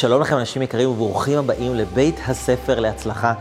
שלום לכם אנשים יקרים וברוכים הבאים לבית הספר להצלחה.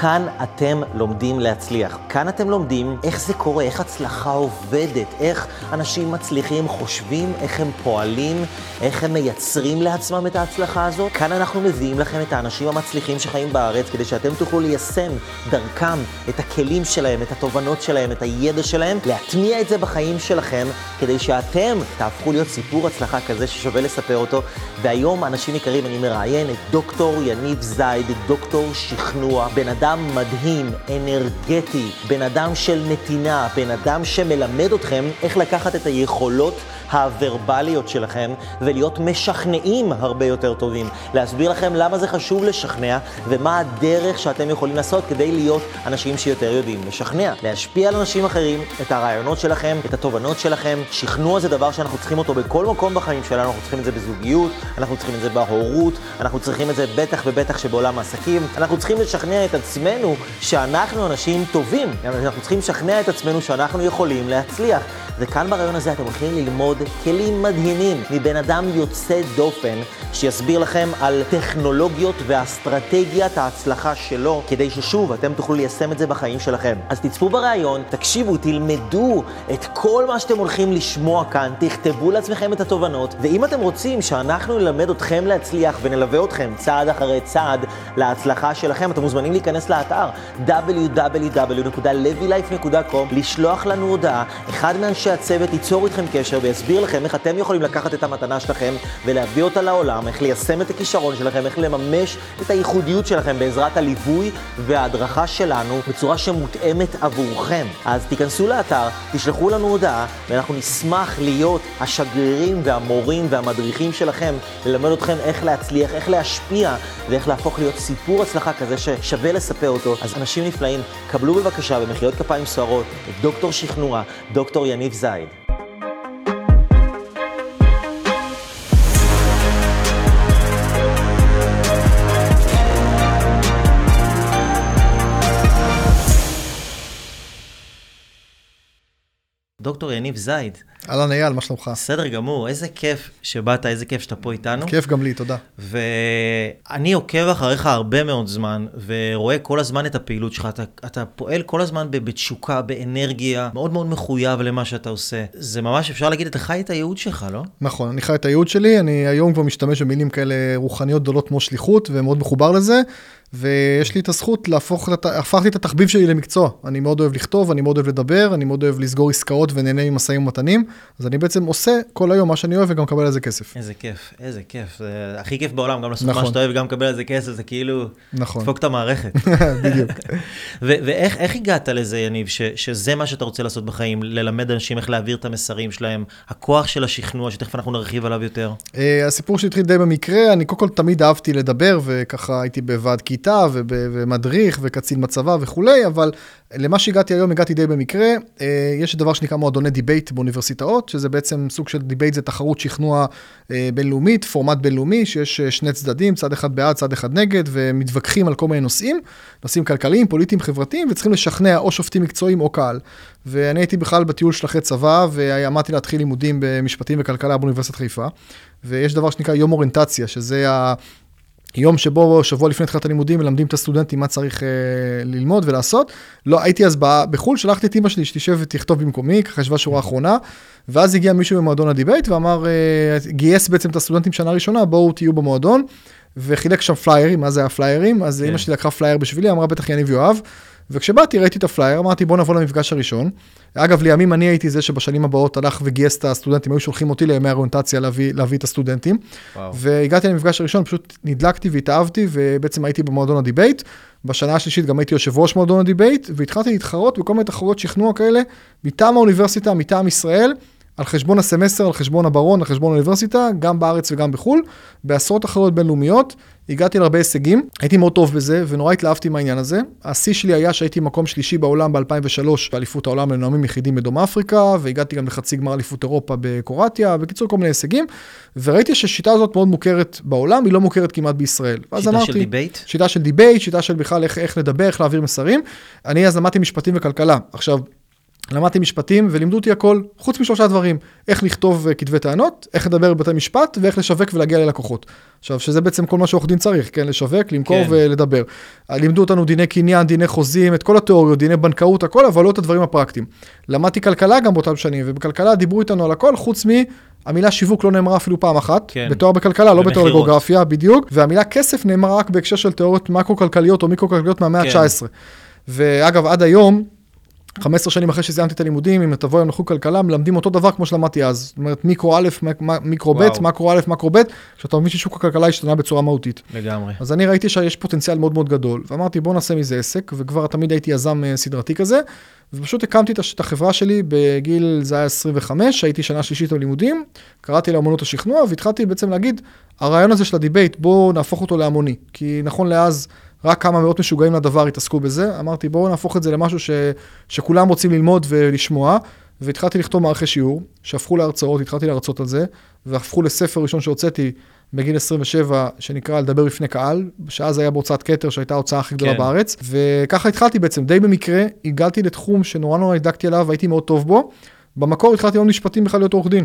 כאן אתם לומדים להצליח. כאן אתם לומדים איך זה קורה, איך הצלחה עובדת, איך אנשים מצליחים חושבים, איך הם פועלים, איך הם מייצרים לעצמם את ההצלחה הזאת. כאן אנחנו מביאים לכם את האנשים המצליחים שחיים בארץ, כדי שאתם תוכלו ליישם דרכם את הכלים שלהם, את התובנות שלהם, את הידע שלהם, להטמיע את זה בחיים שלכם, כדי שאתם תהפכו להיות סיפור הצלחה כזה ששווה לספר אותו. והיום, אנשים יקרים, אני מראיין את דוקטור יניב זייד, דוקטור שכנוע, בן אדם מדהים, אנרגטי, בן אדם של נתינה, בן אדם שמלמד אתכם איך לקחת את היכולות הוורבליות שלכם ולהיות משכנעים הרבה יותר טובים. להסביר לכם למה זה חשוב לשכנע ומה הדרך שאתם יכולים לעשות כדי להיות אנשים שיותר יודעים לשכנע. להשפיע על אנשים אחרים, את הרעיונות שלכם, את התובנות שלכם. שכנוע זה דבר שאנחנו צריכים אותו בכל מקום בחיים שלנו, אנחנו צריכים את זה בזוגיות, אנחנו צריכים את זה בהורות, אנחנו צריכים את זה בטח ובטח שבעולם העסקים. אנחנו צריכים לשכנע את עצמנו שאנחנו אנשים טובים. אנחנו צריכים לשכנע את עצמנו שאנחנו יכולים להצליח. וכאן ברעיון הזה אתם הולכים ללמוד כלים מדהימים מבן אדם יוצא דופן, שיסביר לכם על טכנולוגיות ואסטרטגיית ההצלחה שלו, כדי ששוב, אתם תוכלו ליישם את זה בחיים שלכם. אז תצפו בריאיון, תקשיבו, תלמדו את כל מה שאתם הולכים לשמוע כאן, תכתבו לעצמכם את התובנות, ואם אתם רוצים שאנחנו נלמד אתכם להצליח ונלווה אתכם צעד אחרי צעד להצלחה שלכם, אתם מוזמנים להיכנס לאתר www.levylife.com, לשלוח לנו הודעה, אחד מאנשי הצוות ייצור איתכם קשר ויסביר לכם איך אתם יכולים לקחת את המתנה שלכם ולהביא אותה לעולם, איך ליישם את הכישרון שלכם, איך לממש את הייחודיות שלכם בעזרת הליווי וההדרכה שלנו בצורה שמותאמת עבורכם. אז תיכנסו לאתר, תשלחו לנו הודעה, ואנחנו נשמח להיות השגרירים והמורים והמדריכים שלכם, ללמד אתכם איך להצליח, איך להשפיע ואיך להפוך להיות סיפור הצלחה כזה ששווה לספר אותו. אז אנשים נפלאים, קבלו בבקשה במחיאות כפיים סוערות את דוקטור שכנוע, דוקטור יניב זייד. דוקטור יניב זייד. אהלן אייל, מה שלומך? בסדר גמור, איזה כיף שבאת, איזה כיף שאתה פה איתנו. כיף גם לי, תודה. ואני עוקב אחריך הרבה מאוד זמן, ורואה כל הזמן את הפעילות שלך. אתה, אתה פועל כל הזמן בתשוקה, באנרגיה, מאוד מאוד מחויב למה שאתה עושה. זה ממש, אפשר להגיד, אתה חי את הייעוד שלך, לא? נכון, אני חי את הייעוד שלי, אני היום כבר משתמש במילים כאלה רוחניות גדולות כמו שליחות, ומאוד מחובר לזה. ויש לי את הזכות להפוך, הפכתי את התחביב שלי למקצוע. אני מאוד אוהב לכתוב, אני מאוד אוהב לדבר, אני מאוד אוהב לסגור עסקאות ונהנה ממשאים ומתנים, אז אני בעצם עושה כל היום מה שאני אוהב וגם מקבל על זה כסף. איזה כיף, איזה כיף. זה הכי כיף בעולם, גם לעשות נכון. מה שאתה אוהב וגם לקבל על זה כסף, זה כאילו, נכון. דפוק את המערכת. בדיוק. ואיך הגעת לזה, יניב, ש, שזה מה שאתה רוצה לעשות בחיים, ללמד אנשים איך להעביר את המסרים שלהם, הכוח של השכנוע, שתכף אנחנו נרחיב עליו יותר? Uh, הסיפור שהתחיל די במקרה, אני קודם כל תמיד אהבתי לדבר, וככה הייתי בוועד כיתה ומדריך וקצין בצבא וכולי, אבל למה שהגעתי היום, הגעתי די במקרה. אה, יש דבר שנקרא מועדוני דיבייט באוניברסיטאות, שזה בעצם סוג של דיבייט, זה תחרות שכנוע אה, בינלאומית, פורמט בינלאומי, שיש אה, שני צדדים, צד אחד בעד, צד אחד נגד, ומתווכחים על כל מיני נושאים, נושאים כלכליים, פוליטיים, חברתיים, וצריכים לשכנע או שופטים מקצועיים או קהל. ואני הייתי בכלל בטיול של אחרי צבא, ועמדתי להתחיל לימודים במשפטים וכלכלה באוניברסיטת חיפה. ויש דבר שנקרא יום אוריינטציה, שזה. יום שבו, שבוע לפני תחילת הלימודים, מלמדים את הסטודנטים מה צריך אה, ללמוד ולעשות. לא, הייתי אז בחו"ל, שלחתי את אמא שלי שתשב ותכתוב במקומי, ככה ישבה שורה אחרונה, ואז הגיע מישהו במועדון הדיבייט ואמר, אה, גייס בעצם את הסטודנטים שנה ראשונה, בואו תהיו במועדון, וחילק שם פליירים, מה זה היה פליירים? אז כן. אמא שלי לקחה פלייר בשבילי, אמרה בטח יניב יאהב. וכשבאתי ראיתי את הפלייר, אמרתי בוא נבוא למפגש הראשון. אגב, לימים אני הייתי זה שבשנים הבאות הלך וגייס את הסטודנטים, היו שולחים אותי לימי האוריינטציה להביא, להביא את הסטודנטים. וואו. והגעתי למפגש הראשון, פשוט נדלקתי והתאהבתי, ובעצם הייתי במועדון הדיבייט. בשנה השלישית גם הייתי יושב ראש מועדון הדיבייט, והתחלתי להתחרות בכל מיני תחרויות שכנוע כאלה, מטעם האוניברסיטה, מטעם ישראל. על חשבון הסמסטר, על חשבון הברון, על חשבון האוניברסיטה, גם בארץ וגם בחו"ל, בעשרות תחרויות בינלאומיות. הגעתי להרבה הישגים, הייתי מאוד טוב בזה, ונורא התלהבתי מהעניין הזה. השיא שלי היה שהייתי מקום שלישי בעולם ב-2003 באליפות העולם לנואמים יחידים בדרום אפריקה, והגעתי גם לחצי גמר אליפות אירופה בקרואטיה, בקיצור כל מיני הישגים, וראיתי שהשיטה הזאת מאוד מוכרת בעולם, היא לא מוכרת כמעט בישראל. שיטה אמרתי, של דיבייט? שיטה של דיבייט, שיטה של בכלל איך, איך לדבר, איך להעביר מסרים. אני אז למדתי משפטים וכלכלה. עכשיו, למדתי משפטים ולימדו אותי הכל, חוץ משלושה דברים, איך לכתוב אה, כתבי טענות, איך לדבר בבתי משפט ואיך לשווק ולהגיע ללקוחות. עכשיו, שזה בעצם כל מה שעורך דין צריך, כן? לשווק, למכור כן. ולדבר. לימדו אותנו דיני קניין, דיני חוזים, את כל התיאוריות, דיני בנקאות, הכל, אבל לא את הדברים הפרקטיים. למדתי כלכלה גם באותם שנים, ובכלכלה דיברו איתנו על הכל, חוץ מהמילה שיווק לא נאמרה אפילו פעם אחת, כן. בתואר בכלכלה, לא בתואר. בגיאוגרפיה, בדיוק, והמילה כסף נאמרה רק בהקשר של תיאוריות מקרו-כלכליות או מיקרו-כלכליות מהמאה כן. ה-19. ואגב, עד היום, 15 שנים אחרי שסיימתי את הלימודים, אם תבוא היום לחוג כלכלה, מלמדים אותו דבר כמו שלמדתי אז. זאת אומרת, מיקרו א', מיקרו ב'. מקרו א', מקרו ב', כשאתה מבין ששוק הכלכלה השתנה בצורה מהותית. לגמרי. אז אני ראיתי שיש פוטנציאל מאוד מאוד גדול, ואמרתי בוא נעשה מזה עסק, וכבר תמיד הייתי יזם אה, סדרתי כזה, ופשוט הקמתי את החברה שלי בגיל, זה היה 25, הייתי שנה שלישית בלימודים, קראתי לה אמנות השכנוע, והתחלתי בעצם להגיד, הרעיון הזה של הדיבייט, בואו נהפוך אותו להמוני, כי נכון לאז, רק כמה מאות משוגעים לדבר התעסקו בזה, אמרתי בואו נהפוך את זה למשהו ש, שכולם רוצים ללמוד ולשמוע, והתחלתי לכתוב מערכי שיעור, שהפכו להרצאות, התחלתי להרצות על זה, והפכו לספר ראשון שהוצאתי בגיל 27, שנקרא לדבר בפני קהל, שאז היה בהוצאת כתר, שהייתה ההוצאה הכי גדולה כן. בארץ, וככה התחלתי בעצם, די במקרה, הגעתי לתחום שנורא נורא נדלקתי עליו, והייתי מאוד טוב בו. במקור התחלתי ללמוד משפטים בכלל להיות עורך דין.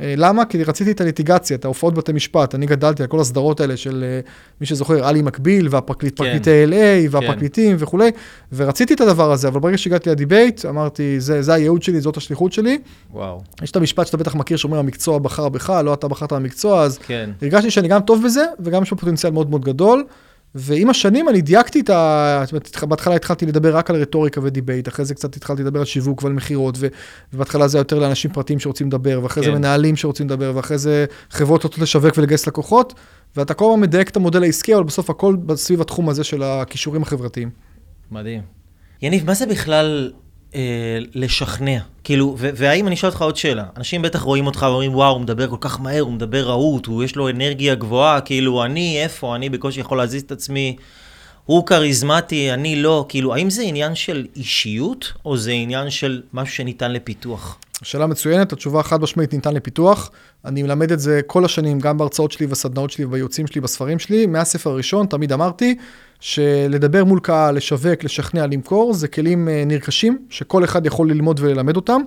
אה, למה? כי רציתי את הליטיגציה, את ההופעות בתי משפט. אני גדלתי על כל הסדרות האלה של אה, מי שזוכר, אלי מקביל, והפרקליט, כן. פרקליטי LA, והפרקליטים וכולי, ורציתי את הדבר הזה, אבל ברגע שהגעתי לדיבייט, אמרתי, זה, זה הייעוד שלי, זאת השליחות שלי. וואו. יש את המשפט שאתה בטח מכיר, שאומר, המקצוע בחר בך, לא אתה בחרת במקצוע, אז כן. הרגשתי שאני גם טוב בזה, וגם יש פה פוטנציאל מאוד מאוד גדול. ועם השנים אני דייקתי את ה... זאת אומרת, בהתחלה התחלתי לדבר רק על רטוריקה ודיבייט, אחרי זה קצת התחלתי לדבר על שיווק ועל מכירות, ו... ובהתחלה זה היה יותר לאנשים פרטיים שרוצים לדבר, ואחרי זה כן. מנהלים שרוצים לדבר, ואחרי זה חברות רוצות לשווק ולגייס לקוחות, ואתה כל הזמן מדייק את המודל העסקי, אבל בסוף הכל סביב התחום הזה של הכישורים החברתיים. מדהים. יניב, מה זה בכלל אה, לשכנע? כאילו, והאם, אני אשאל אותך עוד שאלה, אנשים בטח רואים אותך ואומרים, וואו, הוא מדבר כל כך מהר, הוא מדבר רהוט, הוא יש לו אנרגיה גבוהה, כאילו, אני, איפה, אני בקושי יכול להזיז את עצמי, הוא כריזמטי, אני לא, כאילו, האם זה עניין של אישיות, או זה עניין של משהו שניתן לפיתוח? שאלה מצוינת, התשובה החד משמעית ניתן לפיתוח. אני מלמד את זה כל השנים, גם בהרצאות שלי בסדנאות שלי ובייעוצים שלי בספרים שלי. מהספר הראשון תמיד אמרתי שלדבר מול קהל, לשווק, לשכנע, למכור, זה כלים אה, נרכשים, שכל אחד יכול ללמוד וללמד אותם.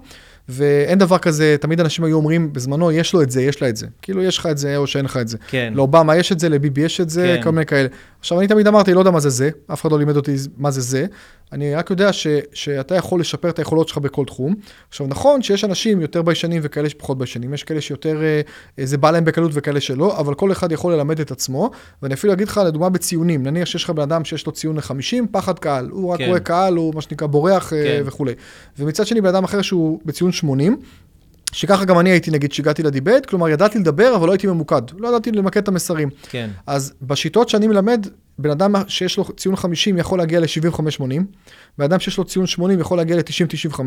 ואין דבר כזה, תמיד אנשים היו אומרים, בזמנו, יש לו את זה, יש לה את זה. כאילו, יש לך את זה או שאין לך את זה. כן. לאובמה יש את זה, לביבי יש את זה, כן. כל מיני כאלה. עכשיו, אני תמיד אמרתי, לא יודע מה זה זה, אף אחד לא לימד אותי מה זה זה. אני רק יודע ש, שאתה יכול לשפר את היכולות שלך בכל תחום. עכשיו, נכון שיש אנשים יותר ביישנים וכאלה שפחות ביישנים, יש כאלה שיותר, אה, אה, זה בא להם בקלות וכאלה שלא, אבל כל אחד יכול ללמד את עצמו, ואני אפילו אגיד לך, לדוגמה בציונים, נניח שיש לך בן אדם שיש לו ציון ל-50, פחד קהל, הוא רק כן. רואה קהל, הוא מה שנקרא בורח אה, כן. וכולי. ומצד שני, בן אדם אחר שהוא בציון 80, שככה גם אני הייתי, נגיד, שהגעתי לדיבייט, כלומר, ידעתי לדבר, אבל לא הייתי ממוקד. לא ידעתי למקד את המסרים. כן. אז בשיטות שאני מלמד, בן אדם שיש לו ציון 50 יכול להגיע ל-75-80, בן אדם שיש לו ציון 80 יכול להגיע ל-90-95,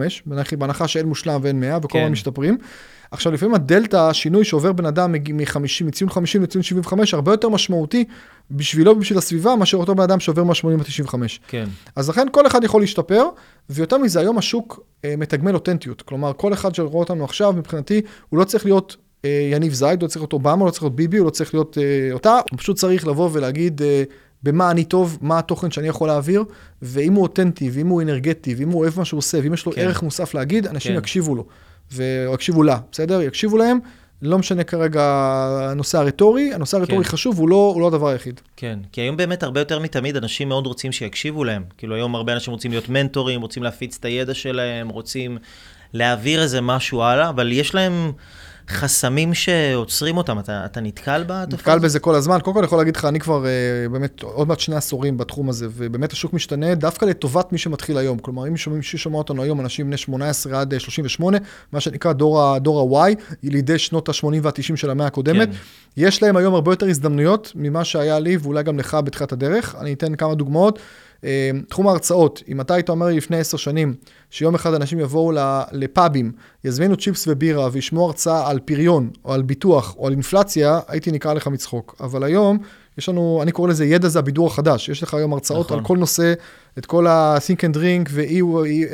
בהנחה שאין מושלם ואין 100 וכל כן. הזמן משתפרים. עכשיו, לפעמים הדלתא, השינוי שעובר בן אדם מ-50, מציון 50 לציון 75, הרבה יותר משמעותי בשבילו ובשביל הסביבה, מאשר אותו בן אדם שעובר מה-80 ל-95. כן. אז לכן כל אחד יכול להשתפר, ויותר מזה, היום השוק אה, מתגמל אותנטיות. כלומר, כל אחד שרואה אותנו עכשיו, מבחינתי, הוא לא צריך להיות אה, יניב זייד, הוא לא צריך להיות אובמה, הוא לא צריך להיות ביבי, הוא לא צריך להיות אה, אותה, הוא פשוט צריך לבוא ולהגיד אה, במה אני טוב, מה התוכן שאני יכול להעביר, ואם הוא אותנטי, ואם הוא אנרגטי, ואם הוא אוהב מה שהוא עושה, ואם יש לו כן. ערך מוסף להגיד, אנשים כן. יקשיבו לו, ו- או יקשיבו לה, בסדר? יקשיבו להם. לא משנה כרגע הנושא הרטורי, הנושא הרטורי כן. חשוב, הוא לא, הוא לא הדבר היחיד. כן, כי היום באמת הרבה יותר מתמיד אנשים מאוד רוצים שיקשיבו להם. כאילו היום הרבה אנשים רוצים להיות מנטורים, רוצים להפיץ את הידע שלהם, רוצים להעביר איזה משהו הלאה, אבל יש להם חסמים שעוצרים אותם. אתה, אתה נתקל בתופעה נתקל? בזה כל הזמן. קודם כל אני יכול להגיד לך, אני כבר uh, באמת עוד מעט שני עשורים בתחום הזה, ובאמת השוק משתנה דווקא לטובת מי שמתחיל היום. כלומר, אם שומעים, מישהו שומע אותנו היום, אנשים בני 18 עד אה, 38, מה שנקרא דור, דור ה-Y, ילידי שנות ה-80 וה-90 של המאה הקודמת, כן. יש להם היום הרבה יותר הזדמנויות ממה שהיה לי, ואולי גם לך בתחילת הדרך. אני אתן כמה דוגמאות. אה, תחום ההרצאות, אם אתה היית אומר לי לפני עשר שנים, שיום אחד אנשים יבואו לפאבים, יזמינו צ'יפס ובירה וישמעו הרצאה על פריון, או על ביטוח, או על אינפלציה, הייתי נקרא לך מצחוק. אבל היום, יש לנו, אני קורא לזה ידע זה הבידור החדש. יש לך היום הרצאות נכון. על כל נושא, את כל ה-think and drink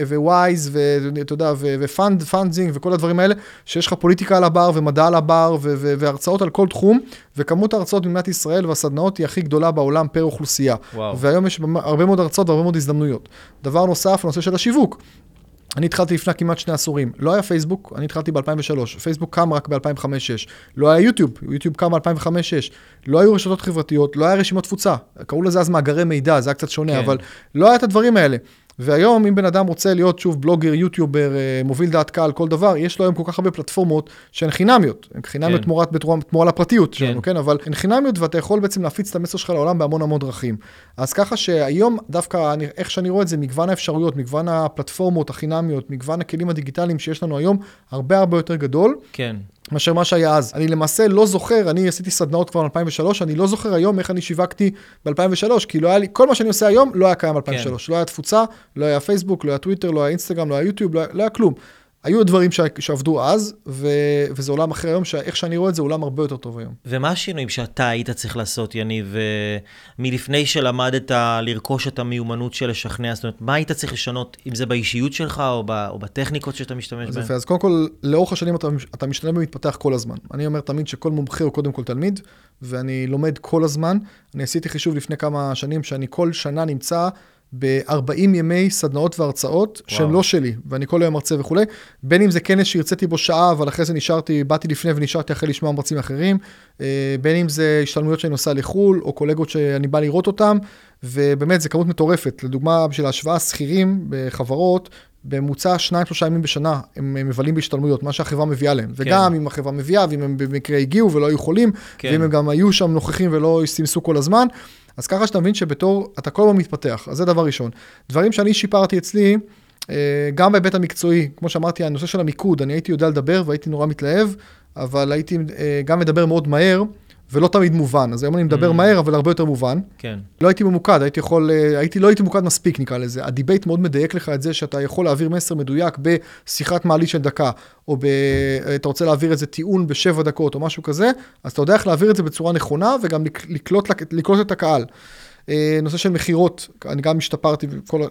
ו-Wise, ואתה יודע, ו-fund, funding וכל הדברים האלה, שיש לך פוליטיקה על הבר ומדע על הבר והרצאות על כל תחום, וכמות ההרצאות במדינת ישראל והסדנאות היא הכי גדולה בעולם פר אוכלוסייה. וואו. והיום יש הרבה מאוד הרצאות והרבה מאוד הזדמנויות. דבר נוסף, הנושא של השיווק. אני התחלתי לפני כמעט שני עשורים. לא היה פייסבוק, אני התחלתי ב-2003. פייסבוק קם רק ב-2005-2006. לא היה יוטיוב, יוטיוב קם ב-2005-2006. לא היו רשתות חברתיות, לא היה רשימות תפוצה. קראו לזה אז מאגרי מידע, זה היה קצת שונה, כן. אבל לא היה את הדברים האלה. והיום, אם בן אדם רוצה להיות שוב בלוגר, יוטיובר, אה, מוביל דעת קהל, כל דבר, יש לו היום כל כך הרבה פלטפורמות שהן חינמיות. הן חינמיות כן. תמורת, בתמורה, תמורה לפרטיות כן. שלנו, כן? אבל הן חינמיות ואתה יכול בעצם להפיץ את המסר שלך לעולם בהמון המון דרכים. אז ככה שהיום, דווקא אני, איך שאני רואה את זה, מגוון האפשרויות, מגוון הפלטפורמות החינמיות, מגוון הכלים הדיגיטליים שיש לנו היום, הרבה הרבה יותר גדול. כן. מאשר מה שהיה אז. אני למעשה לא זוכר, אני עשיתי סדנאות כבר ב-2003, אני לא זוכר היום איך אני שיווקתי ב-2003, כי לא היה לי, כל מה שאני עושה היום לא היה קיים ב-2003. כן. לא היה תפוצה, לא היה פייסבוק, לא היה טוויטר, לא היה אינסטגרם, לא היה יוטיוב, לא היה, לא היה כלום. היו דברים שעבדו אז, ו... וזה עולם אחר היום, שאיך שאני רואה את זה, עולם הרבה יותר טוב היום. ומה השינויים שאתה היית צריך לעשות, יניב, מלפני שלמדת לרכוש את המיומנות של לשכנע? זאת אומרת, מה היית צריך לשנות, אם זה באישיות שלך או, ב... או בטכניקות שאתה משתמש בהן? אז קודם כל, לאורך השנים אתה, אתה משתנה ומתפתח כל הזמן. אני אומר תמיד שכל מומחה הוא קודם כל תלמיד, ואני לומד כל הזמן. אני עשיתי חישוב לפני כמה שנים, שאני כל שנה נמצא ב-40 ימי סדנאות והרצאות וואו. שהם לא שלי, ואני כל היום מרצה וכולי, בין אם זה כנס שהרציתי בו שעה, אבל אחרי זה נשארתי, באתי לפני ונשארתי אחרי לשמוע מרצים אחרים, אה, בין אם זה השתלמויות שאני נוסע לחו"ל, או קולגות שאני בא לראות אותם, ובאמת, זו כמות מטורפת. לדוגמה, בשביל ההשוואה, שכירים בחברות, בממוצע שניים, שלושה ימים בשנה הם מבלים בהשתלמויות, מה שהחברה מביאה להם. כן. וגם אם החברה מביאה, ואם הם במקרה הגיעו ולא היו חולים, כן. ואם הם גם היו שם נוכחים ולא סימסו כל הזמן, אז ככה שאתה מבין שבתור, אתה כל הזמן מתפתח, אז זה דבר ראשון. דברים שאני שיפרתי אצלי, אה, גם בהיבט המקצועי, כמו שאמרתי, הנושא של המיקוד, אני הייתי יודע לדבר והייתי נורא מתלהב, אבל הייתי אה, גם מדבר מאוד מהר. ולא תמיד מובן. אז היום אני מדבר mm. מהר, אבל הרבה יותר מובן. כן. לא הייתי ממוקד, הייתי יכול, אה, הייתי, לא הייתי ממוקד מספיק, נקרא לזה. הדיבייט מאוד מדייק לך את זה שאתה יכול להעביר מסר מדויק בשיחת מעלית של דקה, או ב... אה, אתה רוצה להעביר איזה טיעון בשבע דקות או משהו כזה, אז אתה יודע איך להעביר את זה בצורה נכונה וגם לקלוט, לקלוט את הקהל. אה, נושא של מכירות, אני גם השתפרתי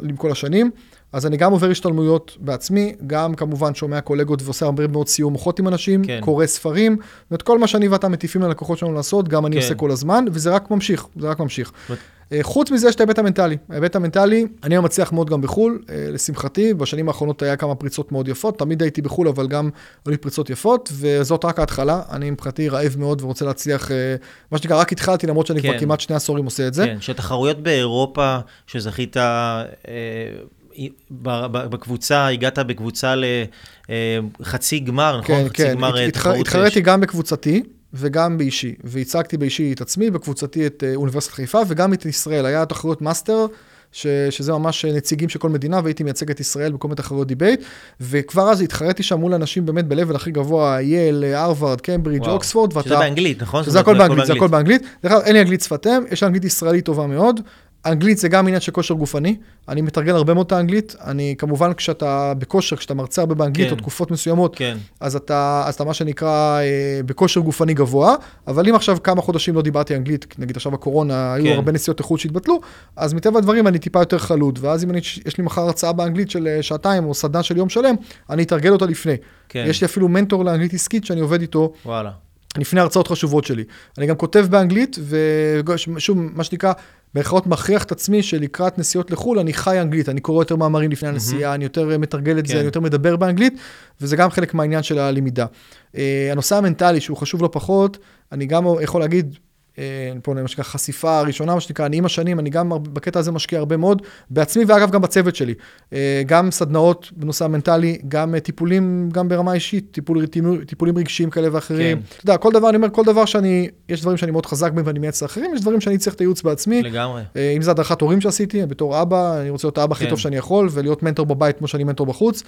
עם כל השנים. אז אני גם עובר השתלמויות בעצמי, גם כמובן שומע קולגות ועושה הרבה מאוד סיור מוחות עם אנשים, כן. קורא ספרים, ואת כל מה שאני ואתה מטיפים ללקוחות שלנו לעשות, גם אני כן. עושה כל הזמן, וזה רק ממשיך, זה רק ממשיך. אה, חוץ מזה יש את ההיבט המנטלי. ההיבט המנטלי, אני מצליח מאוד גם בחו"ל, אה, לשמחתי, בשנים האחרונות היה כמה פריצות מאוד יפות, תמיד הייתי בחו"ל, אבל גם היו לי פריצות יפות, וזאת רק ההתחלה. אני מבחינתי רעב מאוד ורוצה להצליח, אה, מה שנקרא, רק התחלתי, למרות שאני כן. כבר כמעט שני עשורים עושה את זה. כן, שתחרויות באירופה, שזכית... בקבוצה, הגעת בקבוצה לחצי גמר, נכון? כן, כן, גמר הת, התח, התחרתי גם בקבוצתי וגם באישי, והצגתי באישי את עצמי, בקבוצתי את אוניברסיטת חיפה וגם את ישראל. היה תחרויות masters. ש, שזה ממש נציגים של כל מדינה, והייתי מייצג את ישראל בכל מיני תחרויות debate, וכבר אז התחרתי שם מול אנשים באמת ב-level הכי גבוה, יל, הרווארד, קיימברידג', אוקספורד, ואתה... שזה באנגלית, נכון? שזה הכל באנגלית, זה הכל באנגלית. דרך אגב, אין לי אנגלית שפת אם, יש לי אנגלית ישראלית טובה מאוד, אנגלית זה גם עניין של כושר גופני, אני מתרגל הרבה מאוד את האנגלית, אני כמובן כשאתה בכושר, כשאתה מרצה הרבה באנגלית כן. או תקופות מסוימות, כן. אז, אתה, אז אתה מה שנקרא אה, בכושר גופני גבוה, אבל אם עכשיו כמה חודשים לא דיברתי אנגלית, נגיד עכשיו הקורונה, כן. היו הרבה נסיעות איכות שהתבטלו, אז מטבע הדברים אני טיפה יותר חלוד, ואז אם אני, יש לי מחר הרצאה באנגלית של אה, שעתיים או סדנה של יום שלם, אני אתרגל אותה לפני. כן. יש לי אפילו מנטור לאנגלית עסקית שאני עובד איתו. וואלה. לפני הרצאות חשובות שלי. אני גם כותב באנגלית, ושוב, מה שנקרא, במירכאות מכריח את עצמי שלקראת נסיעות לחו"ל, אני חי אנגלית, אני קורא יותר מאמרים לפני הנסיעה, mm-hmm. אני יותר מתרגל את כן. זה, אני יותר מדבר באנגלית, וזה גם חלק מהעניין של הלמידה. Uh, הנושא המנטלי, שהוא חשוב לא פחות, אני גם יכול להגיד, אה, פה מה שנקרא חשיפה הראשונה, מה שנקרא, אני עם השנים, אני גם בקטע הזה משקיע הרבה מאוד, בעצמי ואגב גם בצוות שלי. אה, גם סדנאות בנושא המנטלי, גם אה, טיפולים, גם ברמה אישית, טיפול, טיפולים רגשיים כאלה ואחרים. כן. אתה יודע, כל דבר, אני אומר, כל דבר שאני, יש דברים שאני מאוד חזק בהם ואני מייעץ לאחרים, יש דברים שאני צריך את הייעוץ בעצמי. לגמרי. אם זה הדרכת הורים שעשיתי, בתור אבא, אני רוצה להיות האבא כן. הכי טוב שאני יכול, ולהיות מנטור בבית כמו שאני מנטור בחוץ.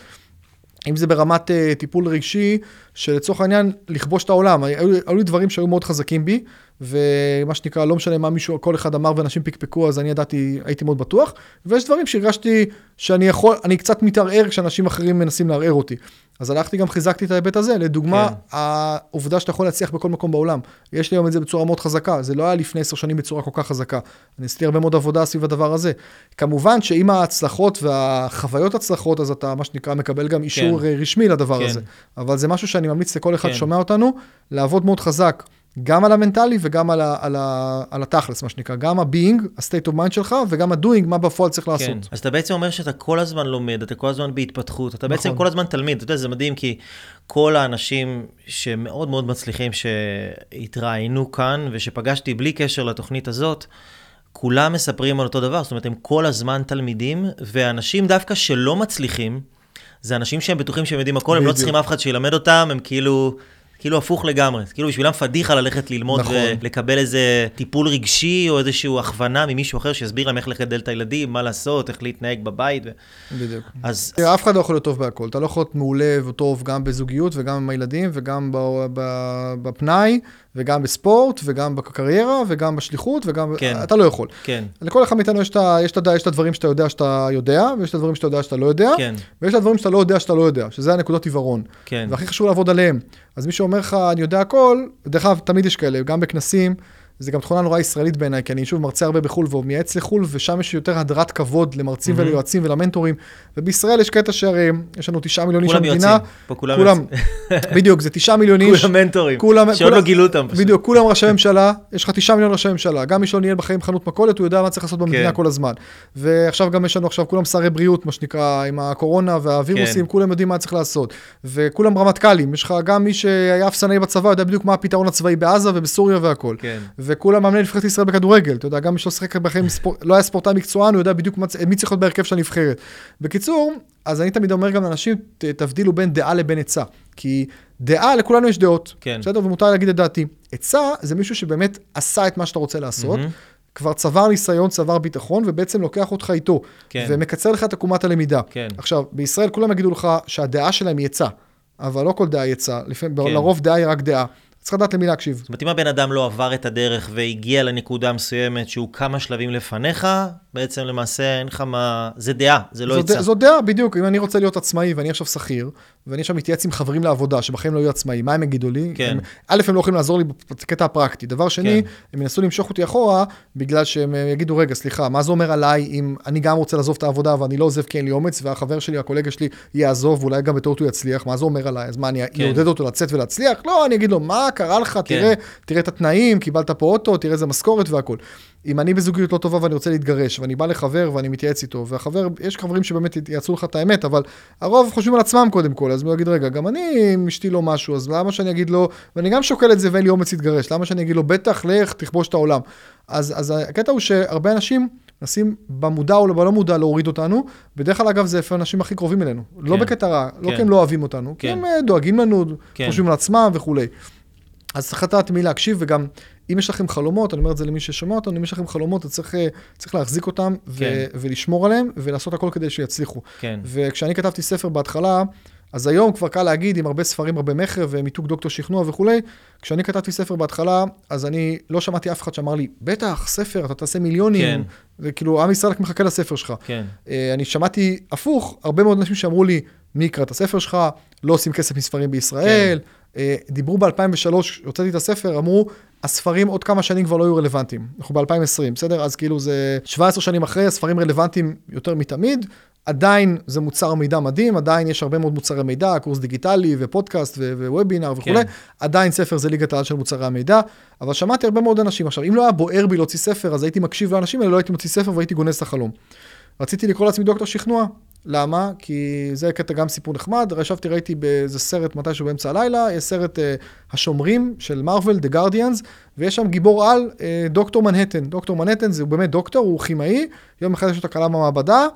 אם זה ברמת uh, טיפול רגשי, שלצורך העניין, לכבוש את העולם. היו, היו לי דברים שהיו מאוד חזקים בי, ומה שנקרא, לא משנה מה מישהו, כל אחד אמר ואנשים פקפקו, אז אני ידעתי, הייתי מאוד בטוח. ויש דברים שהרגשתי שאני יכול, אני קצת מתערער כשאנשים אחרים מנסים לערער אותי. אז הלכתי גם חיזקתי את ההיבט הזה. לדוגמה, כן. העובדה שאתה יכול להצליח בכל מקום בעולם. יש לי היום את זה בצורה מאוד חזקה, זה לא היה לפני עשר שנים בצורה כל כך חזקה. אני עשיתי הרבה מאוד עבודה סביב הדבר הזה. כמובן שעם ההצלחות והחוויות הצלחות, אז אתה, מה שנקרא, מקבל גם אישור כן. רשמי לדבר כן. הזה. אבל זה משהו שאני ממליץ לכל אחד כן. ששומע אותנו, לעבוד מאוד חזק גם על המנטלי וגם על, ה, על, ה, על התכלס, מה שנקרא, גם ה-being, ה-state of mind שלך, וגם ה-doing, מה בפועל צריך לעשות. כן, אז אתה בעצם אומר שאתה כל הזמן לומד, אתה כל הזמן בהתפתחות, אתה בעצם נכון. כל הזמן תלמיד, אתה יודע, זה מדהים, כי כל האנשים שמאוד מאוד מצליחים שהתראיינו כאן, ושפגשתי בלי קשר לתוכנית הזאת, כולם מספרים על אותו דבר, זאת אומרת, הם כל הזמן תלמידים, ואנשים דווקא שלא מצליחים, זה אנשים שהם בטוחים שהם יודעים הכל, הם לא. צריכים אף אחד שילמד אותם, הם כאילו... כאילו הפוך לגמרי, כאילו בשבילם פדיחה ללכת ללמוד נכון. ולקבל איזה טיפול רגשי או איזושהי הכוונה ממישהו אחר שיסביר להם איך לגדל את הילדים, מה לעשות, איך להתנהג בבית. ו... בדיוק. אז תראה, אף אחד לא יכול להיות טוב בהכל. אתה לא יכול להיות מעולה וטוב גם בזוגיות וגם עם הילדים וגם ב- ב- בפנאי וגם בספורט וגם בקריירה וגם בשליחות וגם... כן. אתה לא יכול. כן, לכל אחד מאיתנו יש את יש את יש את הדברים שאתה יודע שאתה יודע, ויש את הדברים שאתה יודע שאתה לא יודע, כן, ויש את הדברים שאתה לא יודע שאתה לא יודע, שזה הנקודות עיוורון. כן, והכי חשוב לעבוד עליהם. אז מי שאומר לך, אני יודע הכל, דרך אגב, תמיד יש כאלה, גם בכנסים, זה גם תכונה נורא ישראלית בעיניי, כי אני שוב מרצה הרבה בחו"ל ומייעץ לחו"ל, ושם יש יותר הדרת כבוד למרצים מהמם. וליועצים ולמנטורים. ובישראל יש קטע שהרי יש לנו תשעה מיליון איש כולם במדינה. יוצאים, פה כולם כולם, יוצאים. בדיוק, זה תשעה מיליון איש. כולם מנטורים, כולם, שעוד כולם- לא גילו אותם פשוט. בדיוק, כולם ראשי ממשלה, יש לך תשעה מיליון ראשי ממשלה, גם מי שלא ניהל בחיים חנות מכולת, הוא יודע מה צריך לעשות במדינה כן. כל הזמן. ועכשיו גם יש לנו עכשיו כולם שרי בריאות, מה שנקרא, עם הקורונה והווירוסים, כן. כולם יודעים מה צריך לעשות. וכולם רמטכ"לים, יש לך גם מי שהיה אפסנאי בצבא, יודע בדיוק מה הפתרון הצבאי בעזה ובסוריה והכל. כן, וכולם מאמני נבחרת ישראל בכדורגל, אתה יודע, גם מי שלא שיחק בחיים, ספור- לא היה ספורטאי מקצוען, הוא יודע בדיוק מה צ- מי צריך להיות בהרכב של הנבחרת. בקיצור, אז אני תמיד אומר גם לאנשים, ת- תבדילו בין דעה לבין עצה. כי דעה, לכולנו יש דעות. כן. בסדר? ומותר להגיד את דעתי. עצה זה מישהו שבאמת עשה את מה שאתה רוצה לעשות, מהמם. כבר צבר ניסיון, צבר ביטחון, ובעצם לוקח אותך איתו. כן. ומקצר לך את עקומת הלמידה. כן. עכשיו, בישראל כולם יגידו לך שהדעה שלהם היא עצה, אבל לא כל דעה היא עצה. לפעמים, כן. לרוב דעה היא רק דעה. צריך לדעת למי להקשיב. זאת אומרת, אם הבן אדם לא עבר את הדרך והגיע לנקודה מסוימת שהוא כמה שלבים לפניך, בעצם למעשה אין לך מה... זה דעה, זה לא עצה. ד- זו דעה, בדיוק. אם אני רוצה להיות עצמאי ואני עכשיו שכיר, ואני עכשיו מתייעץ עם חברים לעבודה שבחיים לא יהיו עצמאים, מה הם יגידו לי? כן. א', הם לא יכולים לעזור לי בקטע הפרקטי. דבר שני, כן. הם ינסו למשוך אותי אחורה, בגלל שהם אה, יגידו, רגע, סליחה, מה זה אומר עליי אם אני גם רוצה לעזוב את העבודה ואני לא עוזב כי אין לי אומץ, והחבר שלי, הקולגה שלי, יעזוב, ואולי גם בטעות הוא יצליח, מה זה אומר עליי? אז מה, אני כן. אעודד אותו לצאת ולהצליח? לא, אני אגיד לו, מה קרה לך? כן. תראה, תראה את התנאים, קיבלת פה אוטו, תראה איזה משכורת והכל. אם אני בזוגיות לא טובה ואני רוצה להתגרש, ואני בא לחבר ואני מתייעץ איתו, והחבר, יש חברים שבאמת יעצו לך את האמת, אבל הרוב חושבים על עצמם קודם כל, אז הוא יגיד, רגע, גם אני עם אשתי לא משהו, אז למה שאני אגיד לו, ואני גם שוקל את זה ואין לי אומץ להתגרש, למה שאני אגיד לו, בטח, לך, תכבוש את העולם. אז, אז הקטע הוא שהרבה אנשים מנסים במודע או בלא מודע להוריד אותנו, בדרך כלל אגב זה לפעמים האנשים הכי קרובים אלינו, לא כן. בקטע רע, לא כן. כי הם לא אוהבים אותנו, כי כן. הם אה, דואגים לנו, כן. חושבים על עצמם וכולי. אז צריך לדעת מי להקשיב, וגם אם יש לכם חלומות, אני אומר את זה למי ששומע אותנו, אם יש לכם חלומות, אז צריך, אה, צריך להחזיק אותם ו- כן. ולשמור עליהם, ולעשות הכל כדי שיצליחו. כן, וכשאני כתבתי ספר בהתחלה, אז היום כבר קל להגיד, עם הרבה ספרים, הרבה מכר ומיתוג דוקטור שכנוע וכולי, כשאני כתבתי ספר בהתחלה, אז אני לא שמעתי אף אחד שאמר לי, בטח, ספר, אתה תעשה מיליונים. כן. וכאילו, עם ישראל רק מחכה לספר שלך. כן, אה, אני שמעתי הפוך, הרבה מאוד אנשים שאמרו לי, מי יקרא את הספר שלך, לא עושים כסף מספרים בישראל. אה, דיברו ב-2003, הוצאתי את הספר, אמרו, הספרים עוד כמה שנים כבר לא יהיו רלוונטיים. אנחנו ב-2020, בסדר? אז כאילו זה 17 שנים אחרי, הספרים רלוונטיים יותר מתמיד. עדיין זה מוצר מידע מדהים, עדיין יש הרבה מאוד מוצרי מידע, קורס דיגיטלי ופודקאסט ו- ווובינר וכולי, כן. עדיין ספר זה ליגת העל של מוצרי המידע, אבל שמעתי הרבה מאוד אנשים. עכשיו, אם לא היה בוער בי להוציא ספר, אז הייתי מקשיב לאנשים האלה, לא הייתי מוציא ספר והייתי גונז את החלום. רציתי לקרוא לעצמי דוקטור שכנוע. למה? כי זה קטע גם סיפור נחמד. ישבתי, ראיתי באיזה סרט מתישהו באמצע הלילה, יש סרט אה, השומרים של מארוול, The Guardians, ויש שם גיבור על, אה, דוקטור מנהטן. דוקטור מנהטן זה באמת דוקטור, הוא כימאי, יום אחד יש לו תקלה במעבדה,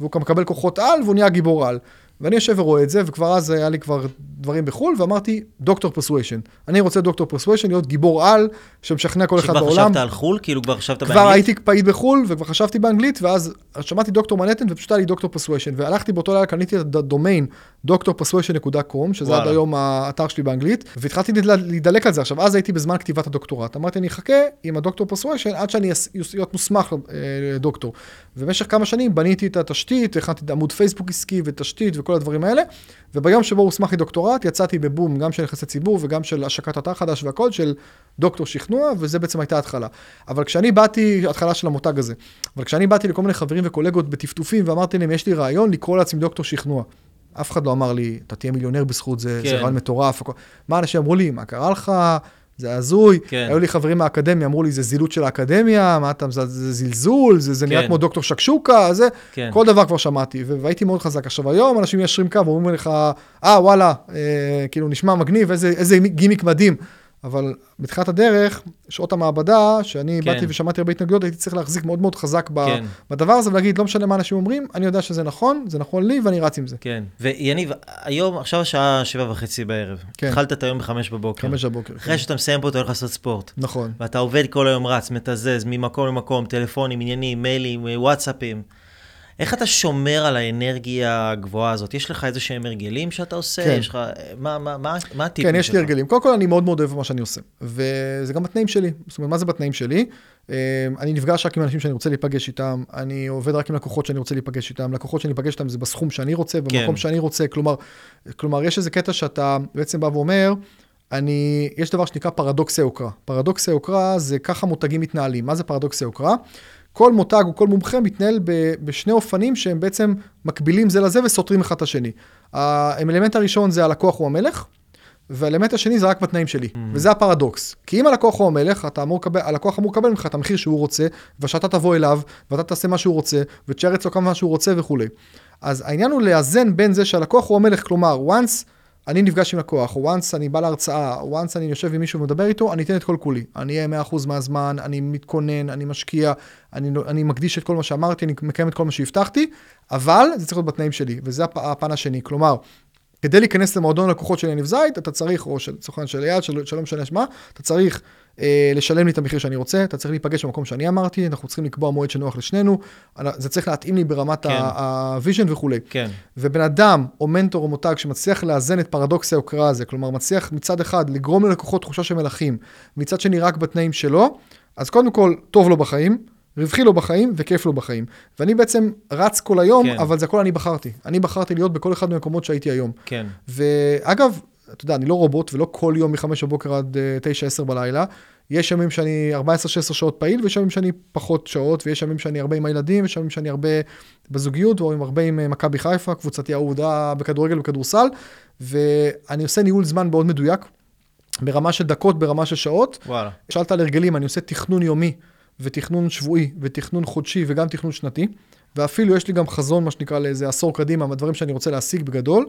והוא גם מקבל כוחות על, והוא נהיה גיבור על. ואני יושב ורואה את זה, וכבר אז היה לי כבר דברים בחו"ל, ואמרתי, Doctor Persuasion. אני רוצה Doctor Persuasion, להיות גיבור על, שמשכנע כל אחד שכבר בעולם. חשבת על חו"ל? כאילו כבר חשבת באנגלית? כבר הייתי פעיל בחו"ל, וכבר חשבתי באנגלית, ואז שמעתי דוקטור מנהטן, ופשוט היה לי Doctor Persuasion, והלכתי באותו לילה, קניתי את הדומיין drpersuasion.com, שזה וואלה. עד היום האתר שלי באנגלית, והתחלתי להידלק על זה. עכשיו, אז הייתי בזמן כתיבת הדוקטורט. אמרתי, אני אחכה עם הדוקטור פרסואשן עד שאני להיות מוסמך אה, לדוקטור. ובמשך כמה שנים בניתי את התשתית, הכנתי עמוד פייסבוק עסקי ותשתית וכל הדברים האלה, וביום שבו הוסמך לי דוקטורט, יצאתי בבום גם של יחסי ציבור וגם של השקת אתר חדש והכל, של דוקטור שכנוע, וזה בעצם הייתה ההתחלה. אבל כשאני באתי, התחלה של המותג הזה, אבל כשאני באתי לכל מיני חברים וקולגות בטפטופים ואמרתי להם, יש לי רעיון לקרוא לעצמי דוקטור שכנוע. אף אחד לא אמר לי, אתה תהיה מיליונר בזכות זה, זה כן. רעיון מטורף. מה אנשים אמרו לי, מה קרה לך? זה הזוי. כן. היו לי חברים מהאקדמיה, אמרו לי, זה זילות של האקדמיה, מה אתה, זה, זה זלזול, זה, זה נראה כן. כמו דוקטור שקשוקה, זה, כן. כל דבר כבר שמעתי, והייתי מאוד חזק. עכשיו, היום אנשים מיישרים קו, אומרים לך, אה, וואלה, אה, כאילו, נשמע מגניב, איזה, איזה גימיק מדהים. אבל בתחילת הדרך, שעות המעבדה, שאני כן. באתי ושמעתי הרבה התנגדויות, הייתי צריך להחזיק מאוד מאוד חזק כן. בדבר הזה, ולהגיד, לא משנה מה אנשים אומרים, אני יודע שזה נכון, זה נכון לי, ואני רץ עם זה. כן. ויניב, היום, עכשיו השעה שבע וחצי בערב. כן. התחלת את היום בחמש בבוקר. חמש בבוקר. אחרי שאתה מסיים פה, אתה הולך לעשות ספורט. נכון. ואתה עובד כל היום רץ, מתזז ממקום למקום, טלפונים, עניינים, מיילים, וואטסאפים. איך אתה שומר על האנרגיה הגבוהה הזאת? יש לך איזה שהם הרגלים שאתה עושה? כן. יש לך... מה, מה, מה, מה הטיפים כן, שלך? יש לי הרגלים. קודם כל, אני מאוד מאוד אוהב מה שאני עושה. וזה גם בתנאים שלי. זאת אומרת, מה זה בתנאים שלי? אה, אני נפגש רק עם אנשים שאני רוצה להיפגש איתם, אני עובד רק עם לקוחות שאני רוצה להיפגש איתם, לקוחות שאני אפגש איתם זה בסכום שאני רוצה, במקום כן. שאני רוצה. כלומר, כלומר, יש איזה קטע שאתה בעצם בא ואומר, אני, יש דבר שנקרא פרדוקסי יוקרה. פרדוקסי יוקרה זה ככה מותגים מתנהלים. מה זה פרדוקסי יוקרה? כל מותג או כל מומחה מתנהל ב, בשני אופנים שהם בעצם מקבילים זה לזה וסותרים אחד את השני. האלמנט הראשון זה הלקוח הוא המלך, והאלמנט השני זה רק בתנאים שלי, mm. וזה הפרדוקס. כי אם הלקוח הוא המלך, אתה אמור לקבל, הלקוח אמור לקבל ממך את המחיר שהוא רוצה, ושאתה תבוא אליו, ואתה תעשה מה שהוא רוצה, ותשאר אצלו כמה שהוא רוצה וכולי. אז העניין הוא לאזן בין זה שהלקוח הוא המלך, כלומר, once אני נפגש עם לקוח, once אני בא להרצאה, once אני יושב עם מישהו ומדבר איתו, אני אתן את כל כולי. אני אהיה 100% מהזמן, אני מתכונן, אני משקיע, אני, אני מקדיש את כל מה שאמרתי, אני מקיים את כל מה שהבטחתי, אבל זה צריך להיות בתנאים שלי, וזה הפ, הפן השני. כלומר, כדי להיכנס למועדון לקוחות של יניב זית, אתה צריך, או של סוכן של אייל, של, שלא משנה מה, אתה צריך לשלם לי את המחיר שאני רוצה, אתה צריך להיפגש במקום שאני אמרתי, אנחנו צריכים לקבוע מועד שנוח לשנינו, זה צריך להתאים לי ברמת כן. ה vision וכולי. כן. ובן אדם או מנטור או מותג שמצליח לאזן את פרדוקס היוקרה הזה, כלומר מצליח מצד אחד לגרום ללקוחות תחושה של מלכים, מצד שני רק בתנאים שלו, אז קודם כל טוב לו בחיים, רווחי לו בחיים וכיף לו בחיים. ואני בעצם רץ כל היום, כן. אבל זה הכל אני בחרתי. אני בחרתי להיות בכל אחד מהמקומות שהייתי היום. כן. ואגב, אתה יודע, אני לא רובוט ולא כל יום מ-5 בבוקר עד uh, 9-10 בלילה. יש ימים שאני 14-16 שעות פעיל, ויש ימים שאני פחות שעות, ויש ימים שאני הרבה עם הילדים, ויש ימים שאני הרבה בזוגיות, או עם הרבה עם אה, מכבי חיפה, קבוצתי אהודה בכדורגל וכדורסל, ואני עושה ניהול זמן מאוד מדויק, ברמה של דקות, ברמה של שעות. וואלה. שאלת על הרגלים, אני עושה תכנון יומי, ותכנון שבועי, ותכנון חודשי, וגם תכנון שנתי. ואפילו יש לי גם חזון, מה שנקרא, לאיזה עשור קדימה, מהדברים שאני רוצה להשיג בגדול.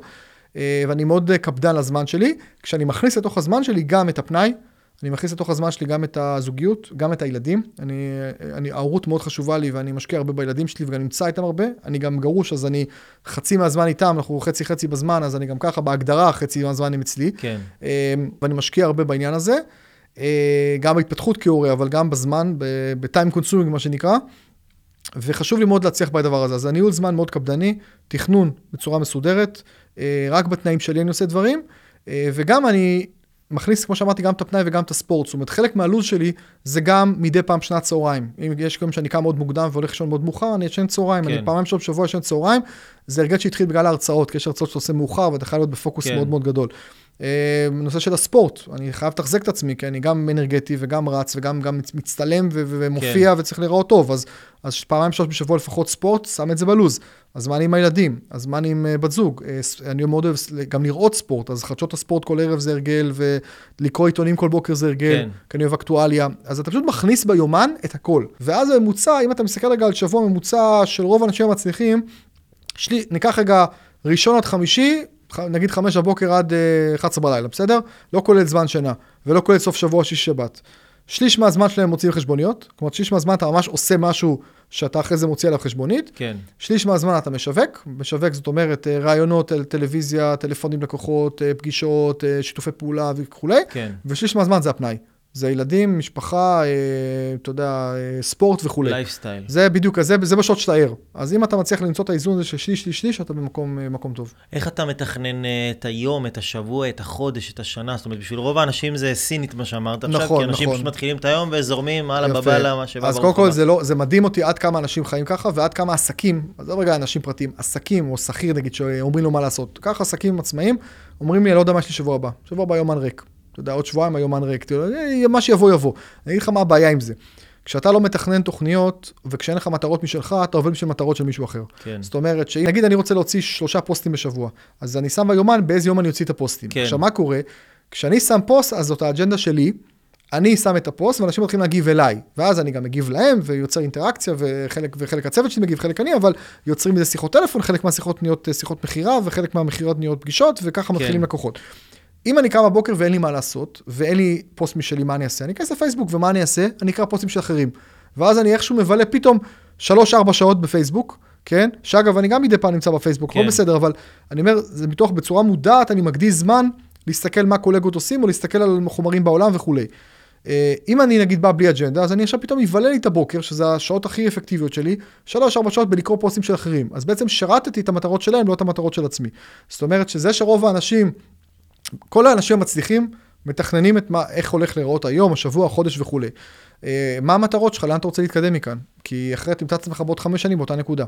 אה, ואני מאוד אה, קפדן לזמן שלי. כשאני מכניס לתוך הזמן שלי גם את הפנאי, אני מכניס לתוך הזמן שלי גם את הזוגיות, גם את הילדים. אני, אה, אני, ההורות מאוד חשובה לי ואני משקיע הרבה בילדים שלי וגם נמצא איתם הרבה. אני גם גרוש, אז אני חצי מהזמן איתם, אנחנו חצי חצי בזמן, אז אני גם ככה בהגדרה חצי מהזמן הם אצלי. כן. אה, ואני משקיע הרבה בעניין הזה. גם בהתפתחות כהורה, אבל גם בזמן, ב-time consuming מה שנקרא. וחשוב לי מאוד להצליח בדבר הזה. אז הניהול זמן מאוד קפדני, תכנון בצורה מסודרת, רק בתנאים שלי אני עושה דברים, אה, וגם אני מכניס, כמו שאמרתי, גם את הפנאי וגם את הספורט. זאת אומרת, חלק מהלו"ז שלי זה גם מדי פעם שנת צהריים. אם יש גם שאני קם מאוד מוקדם והולך לישון מאוד מאוחר, אני ישן צהריים. כן. אני פעמיים שעות בשבוע ישן צהריים. זה הרגל שהתחיל בגלל ההרצאות, כי יש הרצאות שאתה עושה מאוחר ואתה חייב להיות בפוקוס כן. מאוד מאוד גדול. אה, נושא של הספורט, אני חייב לתחזק את עצמי, כי אני גם אנרגטי וגם רץ וגם גם מצטלם ו- ומופיע כן. וצריך להיראות טוב, אז, אז פעמיים שלוש בשבוע לפחות ספורט, שם את זה בלוז. אז מה אני עם הילדים? אז מה אני עם אה, בת זוג? אה, אני מאוד אוהב גם לראות ספורט, אז חדשות הספורט כל ערב זה הרגל, ולקרוא עיתונים כל בוקר זה הרגל, כן. כי אני אוהב אקטואליה. אז אתה פשוט מכניס ביומן את הכל. ואז הממוצע, אם אתה מסתכל רגע על שבוע ממוצע של רוב האנשים המצליחים, שלי, ניקח רגע ראשון עד חמישי, נגיד חמש בבוקר עד אה, 11 בלילה, בסדר? לא כולל זמן שינה, ולא כולל סוף שבוע, שיש שבת. שליש מהזמן שלהם מוציאים חשבוניות, כלומר שליש מהזמן אתה ממש עושה משהו שאתה אחרי זה מוציא עליו חשבונית. כן. שליש מהזמן אתה משווק, משווק זאת אומרת אה, ראיונות, טל- טלוויזיה, טלפונים לקוחות, אה, פגישות, אה, שיתופי פעולה וכולי, כן. ושליש מהזמן זה הפנאי. זה ילדים, משפחה, אה, אתה יודע, אה, ספורט וכולי. לייפסטייל. זה בדיוק, זה, זה בשעות שאתה ער. אז אם אתה מצליח למצוא את האיזון הזה של שליש, שליש, שליש, אתה במקום אה, טוב. איך אתה מתכנן את היום, את השבוע, את החודש, את השנה? זאת אומרת, בשביל רוב האנשים זה סינית, מה שאמרת עכשיו, נכון, כי אנשים נכון. פשוט מתחילים את היום וזורמים, הלאה. ביאללה, מה שבא אז קודם כל הבא. זה, לא, זה מדהים אותי עד כמה אנשים חיים ככה, ועד כמה עסקים, עזוב רגע אנשים פרטיים, עסקים או שכיר נגיד, שאומרים לו מה לעשות. ככה עסקים עצמאיים, אומרים לי, אני לא יודע מה יש לי שבוע הבא. שבוע הבא יומן ריק. אתה יודע, עוד שבועיים היומן ריק. "אה, מה שיבוא יבוא. אני אגיד לך מה הבעיה עם זה. כשאתה לא מתכנן תוכניות, וכשאין לך מטרות משלך, אתה עובד בשביל מטרות של מישהו אחר. כן. זאת אומרת, שנגיד אני רוצה להוציא שלושה פוסטים בשבוע, אז אני שם ביומן באיזה יום אני אוציא את הפוסטים. כן. עכשיו, מה קורה? כשאני שם פוסט, אז זאת האג'נדה שלי, אני שם את הפוסט ואנשים מתחילים להגיב אליי, ואז אני גם מגיב להם ויוצר אינטראקציה וחלק, וחלק הצוות שלי מגיב, חלק אני, אבל יוצרים מזה שיחות טלפון, חלק מהשיחות נהיות אה, שיחות מכירה וחלק מהמכירות נהיות פגישות וככה כן. מתחילים לקוחות. אם אני קם בבוקר ואין לי מה לעשות, ואין לי פוסט משלי, מה אני אעשה? אני אכנס לפייסבוק, ומה אני אעשה? אני אקרא פוסטים של אחרים. ואז אני איכשהו מבלה פתאום 3-4 שעות בפייסבוק, כן? שאגב, אני גם מדי פעם נמצא בפייסבוק, כן. לא בסדר, אבל אני אומר, זה מתוך, בצורה מודעת, אני מקדיש זמן להסתכל מה קולגות עושים, או להסתכל על חומרים בעולם וכולי. אה, אם אני נגיד בא בלי אג'נדה, אז אני עכשיו פתאום אבלה לי את הבוקר, שזה השעות הכי אפקטיביות שלי, 3-4 שעות בלקרוא פוסטים של אחרים. אז בעצם שרתתי את המטרות שלהם, לא את המטרות של עצמי. זאת אומרת שזה שרוב האנשים, כל האנשים המצליחים, מתכננים את מה, איך הולך להיראות היום, השבוע, החודש וכולי. אה, מה המטרות שלך, לאן אתה רוצה להתקדם מכאן? כי אחרת תמצא את עצמך בעוד חמש שנים באותה נקודה.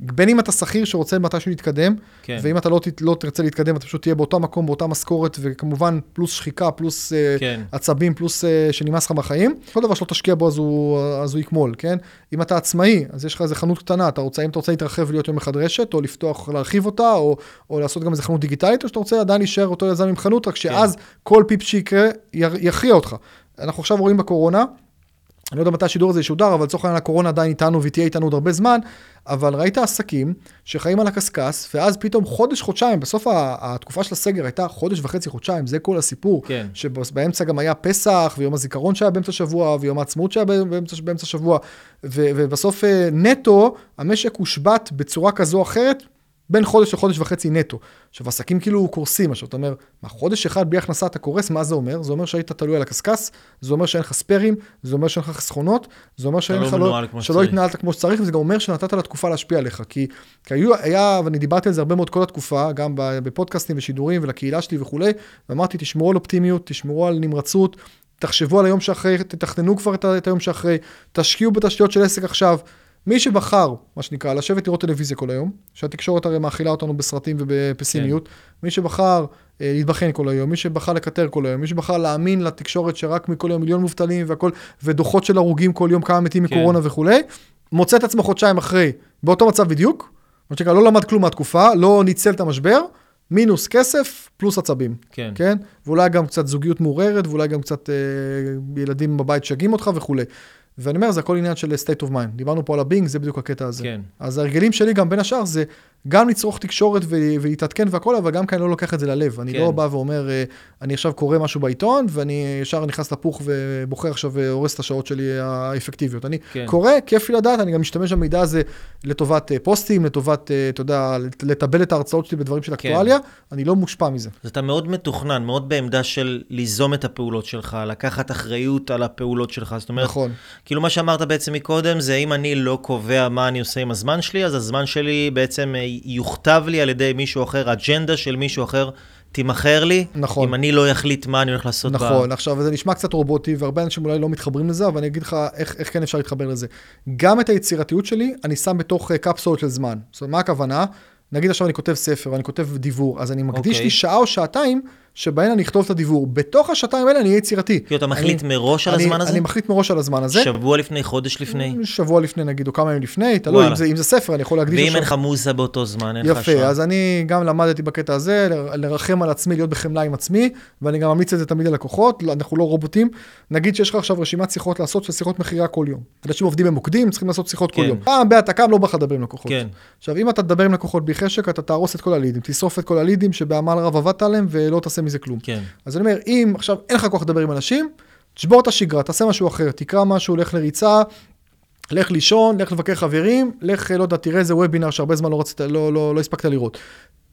בין אם אתה שכיר שרוצה מתישהו להתקדם, כן. ואם אתה לא, ת- לא תרצה להתקדם, אתה פשוט תהיה באותו מקום, באותה משכורת, וכמובן פלוס שחיקה, פלוס אה, כן. עצבים, פלוס אה, שנמאס לך בחיים. כל דבר שלא תשקיע בו אז הוא, אז הוא יקמול, כן? אם אתה עצמאי, אז יש לך איזה חנות קטנה, אתה רוצה, אם אתה רוצה להתרחב ולהיות יום אחד רשת, או לפתוח, להרחיב אותה, או, או לעשות גם איזה חנות דיגיטלית, או שאתה רוצה עדיין להישאר אותו יזם עם חנות, רק שאז כל פיפ שיקרה יכריע אותך. אנחנו עכשיו רואים בקורונה, אני לא יודע מתי השידור הזה ישודר, אבל לצורך העניין הקורונה עדיין איתנו והיא תהיה איתנו עוד הרבה זמן, אבל ראית עסקים שחיים על הקשקש, ואז פתאום חודש, חודשיים, בסוף התקופה של הסגר הייתה חודש וחצי, חודשיים, זה כל הסיפור. כן. שבאמצע גם היה פסח, ויום הזיכרון שהיה באמצע השבוע, ויום העצמאות שהיה באמצע, באמצע השבוע, ו- ובסוף אה, נטו, המשק הושבת בצורה כזו או אחרת, בין חודש לחודש וחצי נטו. עכשיו, עסקים כאילו קורסים, עכשיו אתה אומר, מה, חודש אחד בלי הכנסה אתה קורס, מה זה אומר? זה אומר שהיית תלוי על הקשקש, זה אומר שאין לך ספיירים, זה אומר שאין לך חסכונות, זה אומר שאין לא לך כמו שלא. התנהלת כמו שצריך, וזה גם אומר שנתת לתקופה להשפיע עליך. כי, כי היו, היה, ואני דיברתי על זה הרבה מאוד כל התקופה, גם בפודקאסטים ושידורים ולקהילה שלי וכולי, ואמרתי, תשמרו על אופטימיות, תשמרו על נמרצות, תחשבו על היום שאחרי, תתכננו כבר את, את היום שאחרי, תשקיעו בתשתיות של עסק עכשיו. מי שבחר, מה שנקרא, לשבת לראות טלוויזיה כל היום, שהתקשורת הרי מאכילה אותנו בסרטים ובפסימיות, כן. מי שבחר אה, להתבחן כל היום, מי שבחר לקטר כל היום, מי שבחר להאמין לתקשורת שרק מכל יום מיליון מובטלים והכל, ודוחות של הרוגים כל יום כמה מתים כן. מקורונה וכולי, מוצא את עצמו חודשיים אחרי, באותו מצב בדיוק, מה שנקרא, לא למד כלום מהתקופה, לא ניצל את המשבר, מינוס כסף, פלוס עצבים. כן. כן? ואולי גם קצת זוגיות מעורערת, ואולי גם קצת אה, ילדים בבית שגים אותך וכולי. ואני אומר, זה הכל עניין של state of mind. דיברנו פה על הבינג, זה בדיוק הקטע הזה. כן. אז ההרגלים שלי גם בין השאר זה גם לצרוך תקשורת ולהתעדכן והכל, אבל גם כי אני לא לוקח את זה ללב. אני כן. לא בא ואומר, אה, אני עכשיו קורא משהו בעיתון, ואני ישר נכנס לפוך ובוחר עכשיו והורס את השעות שלי האפקטיביות. אני כן. קורא, כיף לי לדעת, אני גם משתמש במידע הזה לטובת אה, פוסטים, לטובת, אה, אתה יודע, לטבל את ההרצאות שלי בדברים של כן. אקטואליה, אני לא מושפע מזה. אז אתה מאוד מתוכנן, מאוד בעמדה של ליזום את הפעולות שלך, לקחת אחריות על הפעולות שלך. זאת אומרת, נכון. כאילו מה שאמרת בעצם מקודם, זה אם אני לא קובע מה אני עושה עם הזמן שלי, אז הזמן שלי בעצם אה, יוכתב לי על ידי מישהו אחר, אג'נדה של מישהו אחר תימכר לי. נכון. אם אני לא אחליט מה אני הולך לעשות. נכון, עכשיו זה נשמע קצת רובוטי, והרבה אנשים אולי לא מתחברים לזה, אבל אני אגיד לך איך, איך כן אפשר להתחבר לזה. גם את היצירתיות שלי, אני שם בתוך אה, קפסולות של זמן. זאת אומרת, מה הכוונה? נגיד עכשיו אני כותב ספר, ואני כותב דיבור, אז אני מקדיש אוקיי. לי שעה או שעתיים, שבהן אני אכתוב את הדיבור. בתוך השעתיים האלה אני אהיה יצירתי. כאילו אתה מחליט אני- מראש על אני- הזמן הזה? אני מחליט מראש על הזמן הזה. שבוע לפני, חודש לפני? שבוע לפני נגיד, או כמה ימים לפני, תלוי. אם זה, אם זה ספר, אני יכול להקדיש ואם אין לך מוזה באותו זמן, אין לך יפה, השראה. אז אני גם למדתי בקטע הזה, ל- לרחם על עצמי, להיות בחמלה עם עצמי, ואני גם ממליץ את זה תמיד ללקוחות, לא- אנחנו לא רובוטים. נגיד שיש לך עכשיו רשימת שיחות לעשות שיחות מכירה כל יום. אנשים עובדים במוקדים, צריכים לעשות שיחות כל כן. יום. פעם קם, לא בא לך לדבר עם לקוחות. כן. עכשיו, אם אתה תדבר עם לקוחות בלי חשק, אתה תהרוס את כל הלידים, תשרוף את כל הלידים שבעמל רב עבדת עליהם ולא תעשה מזה כלום. כן. אז אני אומר, אם עכשיו אין לך כוח לדבר עם אנשים, תשבור את השגרה, תעשה משהו אחר, תקרא משהו, לך לריצה, לך לישון, לך לבקר חברים, לך, לא יודע, תראה איזה וובינר שהרבה זמן לא רצית, לא, לא, לא הספקת לראות.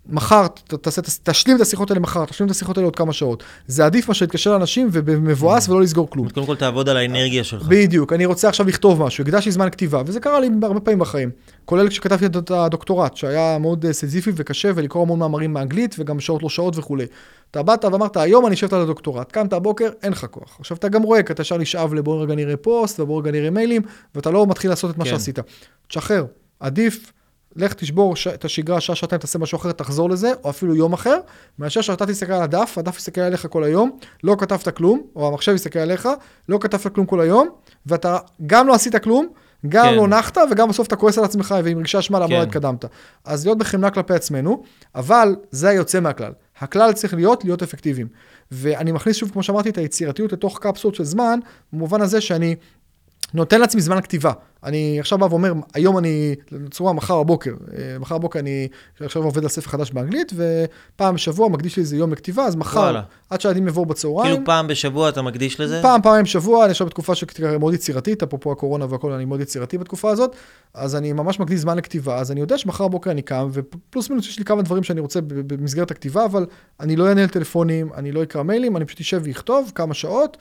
מחר, ת- תעשה, תשלים את השיחות האלה מחר, תשלים את השיחות האלה עוד כמה שעות. זה עדיף מאשר להתקשר לאנשים במבואס ולא לסגור כלום. קודם כל תעבוד על האנרגיה שלך. בדיוק, אני רוצה עכשיו לכתוב משהו, הקדשתי זמן כתיבה, וזה קרה לי הרבה פעמים בחיים. כולל כשכתבתי את הדוקטורט, שהיה מאוד אה, סיזיפי וקשה, ולקרוא המון מאמרים באנגלית, וגם שעות לא שעות וכולי. אתה באת ואמרת, היום אני אשב על הדוקטורט, קמת הבוקר, אין לך כוח. עכשיו אתה גם רואה, כי אתה ישר נשאב לבוא רגע נראה פוסט, ובוא רגע נראה מיילים, ואתה לא מתחיל לעשות את מה כן. שעשית. תשחרר, עדיף. לך תשבור ש... את השגרה, שעה, שעתיים, תעשה משהו אחר, תחזור לזה, או אפילו יום אחר, מאשר שאתה תסתכל על הדף, הדף יסתכל עליך כל היום, לא כתבת כלום, או המחשב יסתכל עליך, לא כתבת כלום כל היום, ואתה גם לא עשית כלום, גם כן. לא נחת, וגם בסוף אתה כועס על עצמך ועם רגשי אשמה למה כן. לא התקדמת. אז להיות בחמלה כלפי עצמנו, אבל זה היוצא מהכלל. הכלל צריך להיות להיות אפקטיביים. ואני מכניס שוב, כמו שאמרתי, את היצירתיות לתוך קפסולות של זמן, במובן הזה שאני נותן לעצמי זמן כתיבה. אני עכשיו בא ואומר, היום אני, בצורה מחר בבוקר, אה, מחר בבוקר אני עכשיו עובד על ספר חדש באנגלית, ופעם בשבוע מקדיש לי איזה יום לכתיבה, אז מחר, וואלה. עד שהילדים יבואו בצהריים. כאילו פעם בשבוע אתה מקדיש לזה? פעם, פעמיים בשבוע, אני עכשיו בתקופה מאוד יצירתית, אפרופו הקורונה והכל, אני מאוד יצירתי בתקופה הזאת, אז אני ממש מקדיש זמן לכתיבה, אז אני יודע שמחר בבוקר אני קם, ופלוס מינוס יש לי כמה דברים שאני רוצה במסגרת הכתיבה, אבל אני לא אענה לטלפונים, אני לא אקרא מיילים, אני פשוט אשב ואכתוב כמה שעות.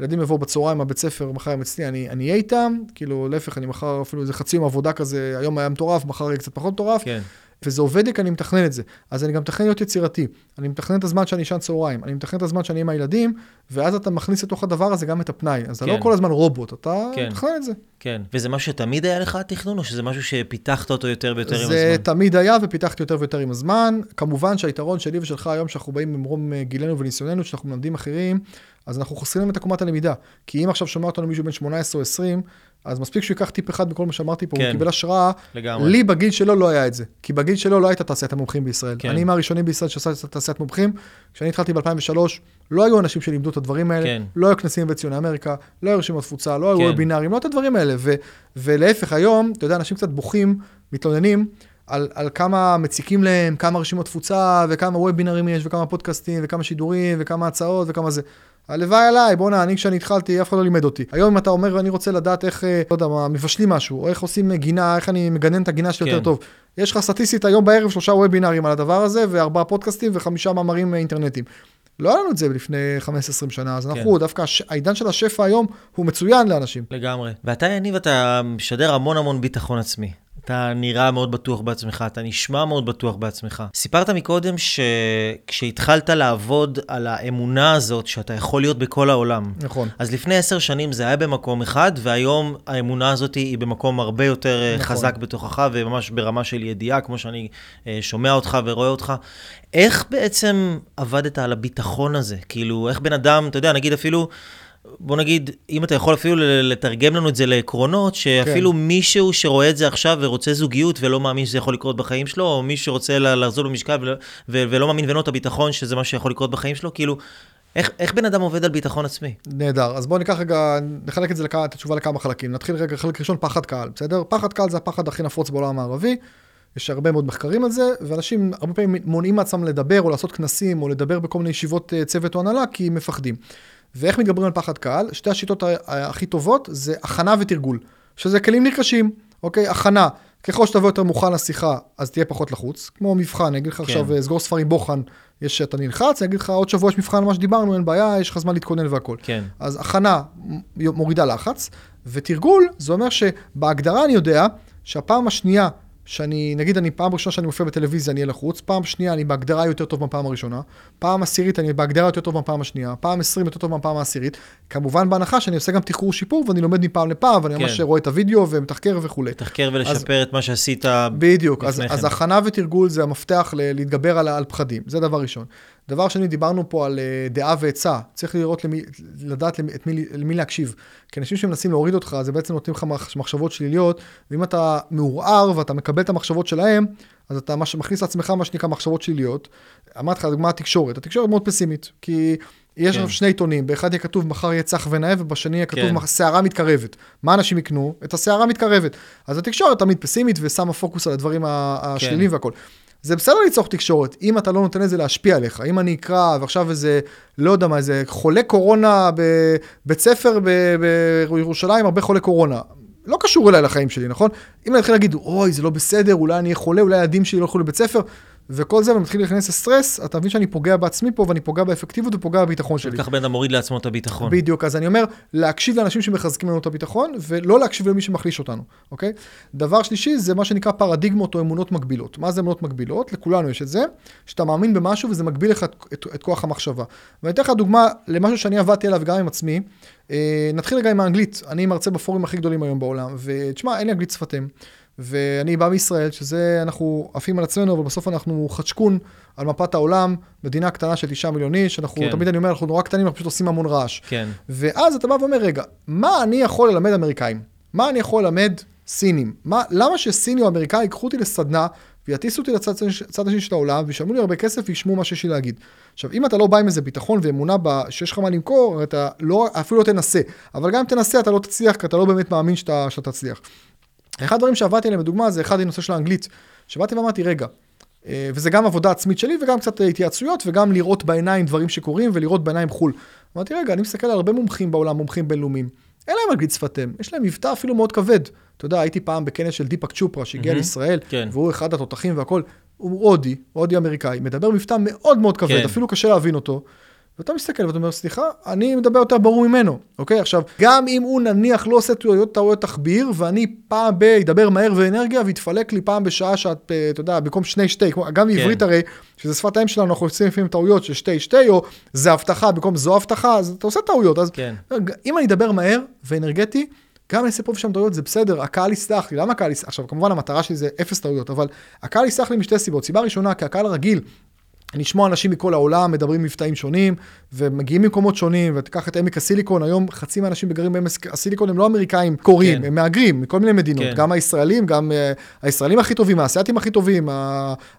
ילדים יבואו בצהריים מהבית ספר, מחר הם אצלי, אני אהיה איתם, כאילו להפך, אני מחר אפילו איזה חצי יום עבודה כזה, היום היה מטורף, מחר יהיה קצת פחות מטורף. כן. וזה עובד לי כי אני מתכנן את זה. אז אני גם מתכנן להיות יצירתי. אני מתכנן את הזמן שאני אשן צהריים, אני מתכנן את הזמן שאני עם הילדים, ואז אתה מכניס לתוך הדבר הזה גם את הפנאי. אז כן. אתה לא כל הזמן רובוט, אתה כן. מתכנן את זה. כן, וזה משהו שתמיד היה לך התכנון, או שזה משהו שפיתחת אותו יותר ויותר עם הזמן? זה תמיד היה ופיתחתי יותר ויותר עם הזמן. כמובן שהיתרון שלי ושלך היום, שאנחנו באים ממרום גילנו וניסיוננו, שאנחנו מלמדים אחרים, אז אנחנו חוסרים להם את עקומת הלמידה. כי אם עכשיו שומע אותנו מישהו בן 18 או 20, אז מספיק שהוא ייקח טיפ אחד בכל מה שאמרתי פה, כן. הוא קיבל השראה. לגמרי. לי בגיל שלו לא היה את זה. כי בגיל שלו לא הייתה תעשיית המומחים בישראל. כן. אני מהראשונים בישראל שעשה תעשיית מומחים. כשאני התחלתי ב-2003, לא היו אנשים שלימדו את הדברים האלה, כן. לא היו כנסים בציוני אמריקה, לא היו רשימות תפוצה, לא היו כן. וובינארים, לא את הדברים האלה. ו- ולהפך, היום, אתה יודע, אנשים קצת בוכים, מתלוננים, על, על כמה מציקים להם, כמה רשימות תפוצה, וכמה וובינרים יש, וכמה פודקאסטים, וכמה שידורים, וכמה הצעות, וכמה זה. הלוואי עליי, בואנה, אני כשאני התחלתי, אף אחד לא לימד אותי. היום אם אתה אומר, אני רוצה לדעת איך, אה, לא יודע מה, מבשלים משהו, או איך עושים גינה, איך אני מגנן את הגינה שלי כן. יותר טוב. יש לך סטטיסטית היום בערב שלושה וובינארים על הדבר הזה, וארבעה פודקאסטים וחמישה מאמרים אה, אינטרנטיים. לא היה לנו את זה לפני 15-20 שנה, אז כן. אנחנו, דווקא העידן של השפע היום הוא מצוין לאנשים. לגמרי. ואתה, יניב, אתה משדר המון המון ביטחון עצמי. אתה נראה מאוד בטוח בעצמך, אתה נשמע מאוד בטוח בעצמך. סיפרת מקודם שכשהתחלת לעבוד על האמונה הזאת שאתה יכול להיות בכל העולם. נכון. אז לפני עשר שנים זה היה במקום אחד, והיום האמונה הזאת היא במקום הרבה יותר אה, נכון. חזק בתוכך, וממש ברמה של ידיעה, כמו שאני אה, שומע אותך ורואה אותך. איך בעצם עבדת על הביטחון הזה? כאילו, איך בן אדם, אתה יודע, נגיד אפילו... בוא נגיד, אם אתה יכול אפילו לתרגם לנו את זה לעקרונות, שאפילו כן. מישהו שרואה את זה עכשיו ורוצה זוגיות ולא מאמין שזה יכול לקרות בחיים שלו, או מי שרוצה לחזור במשקל ולא, ולא מאמין ואין לו את הביטחון שזה מה שיכול לקרות בחיים שלו, כאילו, איך, איך בן אדם עובד על ביטחון עצמי? נהדר, אז בואו ניקח רגע, נחלק את זה, את התשובה לכמה חלקים. נתחיל רגע, חלק ראשון, פחד קהל, בסדר? פחד קהל זה הפחד הכי נפוץ בעולם המערבי. יש הרבה מאוד מחקרים על זה, ואנשים הרבה פעמים מונעים מעצמם לדבר או לעשות כנסים או לדבר בכל מיני ישיבות אה, צוות או הנהלה כי הם מפחדים. ואיך מתגברים על פחד קהל? שתי השיטות הכי טובות זה הכנה ותרגול, שזה כלים נרכשים, אוקיי? הכנה, ככל שתבוא יותר מוכן לשיחה, אז תהיה פחות לחוץ. כמו מבחן, אני אגיד לך כן. עכשיו, אה, סגור ספרים בוחן, יש שאתה נלחץ, אני אגיד לך, עוד שבוע יש מבחן על מה שדיברנו, אין בעיה, יש לך זמן להתכונן והכל. כן. אז הכנה מורידה לחץ, ותרגול, זה אומר שבהגדרה אני יודע שהפעם השנייה שאני, נגיד אני פעם ראשונה שאני מופיע בטלוויזיה, אני אהיה לחוץ, פעם שנייה אני בהגדרה יותר טוב מהפעם הראשונה, פעם עשירית אני בהגדרה יותר טוב מהפעם השנייה, פעם עשרים יותר טוב מהפעם העשירית, כמובן בהנחה שאני עושה גם תחקור שיפור ואני לומד מפעם לפעם, ואני כן. ממש רואה את הוידאו ומתחקר וכולי. מתחקר ולשפר אז, את מה שעשית בדיוק, אז, אז הכנה ותרגול זה המפתח להתגבר על, על פחדים, זה דבר ראשון. דבר שני, דיברנו פה על uh, דעה ועצה. צריך לראות למי, לדעת למי, מי, למי להקשיב. כי אנשים שמנסים להוריד אותך, זה בעצם נותנים לך מחשבות שליליות, ואם אתה מעורער ואתה מקבל את המחשבות שלהם, אז אתה מש, מכניס לעצמך מה שנקרא מחשבות שליליות. אמרתי לך, דוגמה התקשורת. התקשורת מאוד פסימית, כי יש כן. שני עיתונים, באחד יהיה כתוב מחר יהיה צח ונאה, ובשני יהיה כתוב כן. סערה מתקרבת. מה אנשים יקנו? את הסערה מתקרבת. אז התקשורת תמיד פסימית ושמה פוקוס על הדברים השליליים כן. והכל. זה בסדר לצרוך תקשורת, אם אתה לא נותן לזה להשפיע עליך. אם אני אקרא, ועכשיו איזה, לא יודע מה, איזה חולה קורונה בבית ספר בירושלים, הרבה חולי קורונה. לא קשור אליי לחיים שלי, נכון? אם אני אתחיל להגיד, אוי, זה לא בסדר, אולי אני אהיה חולה, אולי הילדים שלי לא ילכו לבית ספר, וכל זה, ומתחיל להיכנס לסטרס, אתה מבין שאני פוגע בעצמי פה, ואני פוגע באפקטיביות ופוגע בביטחון שלי. וכך בן אדם מוריד לעצמו את הביטחון. בדיוק, אז אני אומר, להקשיב לאנשים שמחזקים לנו את הביטחון, ולא להקשיב למי שמחליש אותנו, אוקיי? דבר שלישי, זה מה שנקרא פרדיגמות או אמונות מגבילות. מה זה אמונות מגבילות? לכולנו יש את זה, שאתה מאמין במשהו וזה מגביל לך את, את, את כוח המחשבה. ואני אתן לך דוגמה למשהו שאני עבדתי עליו גם עם עצמי. אה, נתחיל רגע עם האנגלית. אני מרצה בפורומים הכי גדולים היום בעולם, ותשמע, אין לי אנגלית שפתים. ואני בא מישראל, שזה, אנחנו עפים על עצמנו, אבל בסוף אנחנו חדשקון על מפת העולם, מדינה קטנה של תשעה מיליון איש, אנחנו, כן. תמיד אני אומר, אנחנו נורא קטנים, אנחנו פשוט עושים המון רעש. כן. ואז אתה בא ואומר, רגע, מה אני יכול ללמד אמריקאים? מה אני יכול ללמד סינים? מה, למה שסיני או אמריקאי ייקחו אותי לסדנה ויטיסו אותי לצד השני של העולם, וישלמו לי הרבה כסף וישמעו מה שיש לי להגיד. עכשיו, אם אתה לא בא עם איזה ביטחון ואמונה ב- שיש לך מה למכור, אתה לא, אפילו לא תנסה. אבל גם אם תנסה, אתה לא תצליח, כי אתה לא באמת מאמין שאתה, שאתה תצליח. אחד הדברים שעבדתי עליהם, לדוגמה, זה אחד הנושא של האנגלית. שבאתי ואמרתי, רגע, אה, וזה גם עבודה עצמית שלי וגם קצת התייעצויות וגם לראות בעיניים דברים שקורים ולראות בעיניים חו"ל. אמרתי, רגע, אני מסתכל על הרבה מומחים בעולם, מומחים בינלאומיים. אין להם אנגלית שפת אם, יש להם מבטא אפילו מאוד כבד. אתה יודע, הייתי פעם בכנס של דיפק צ'ופרה שהגיע מהמם, לישראל, כן. והוא אחד התותחים והכל. הוא הודי, הודי אמריקאי, מדבר מבטא מאוד מאוד כבד, כן. אפילו קשה להבין אותו. ואתה מסתכל ואתה אומר, סליחה, אני מדבר יותר ברור ממנו, אוקיי? עכשיו, גם אם הוא נניח לא עושה טעויות, תחביר, ואני פעם ב... ידבר מהר ואנרגיה, ויתפלק לי פעם בשעה שאת, אה, אתה יודע, במקום שני שתי, כמו, גם בעברית הרי, שזה שפת האם שלנו, אנחנו עושים לפעמים טעויות של שתי שתי, או זה הבטחה במקום זו הבטחה, אז אתה עושה טעויות. אז כן. אם אני אדבר מהר ואנרגטי, גם אני אעשה פה ושם טעויות, זה בסדר, הקהל יסלח לי. למה הקהל יסלח? עכשיו, כמובן המטרה שלי זה אפס טעויות, אבל הקהל יסלח לי משתי סיבות. סיבה ראשונה, כי הקהל הרגיל, לשמוע אנשים מכל העולם, מדברים מבטאים שונים, ומגיעים ממקומות שונים, ותיקח את עמק הסיליקון, היום חצי מהאנשים גרים בעמק הסיליקון הם לא אמריקאים קוראים, כן. הם מהגרים מכל מיני מדינות, כן. גם הישראלים, גם uh, הישראלים הכי טובים, האסייתים הכי טובים,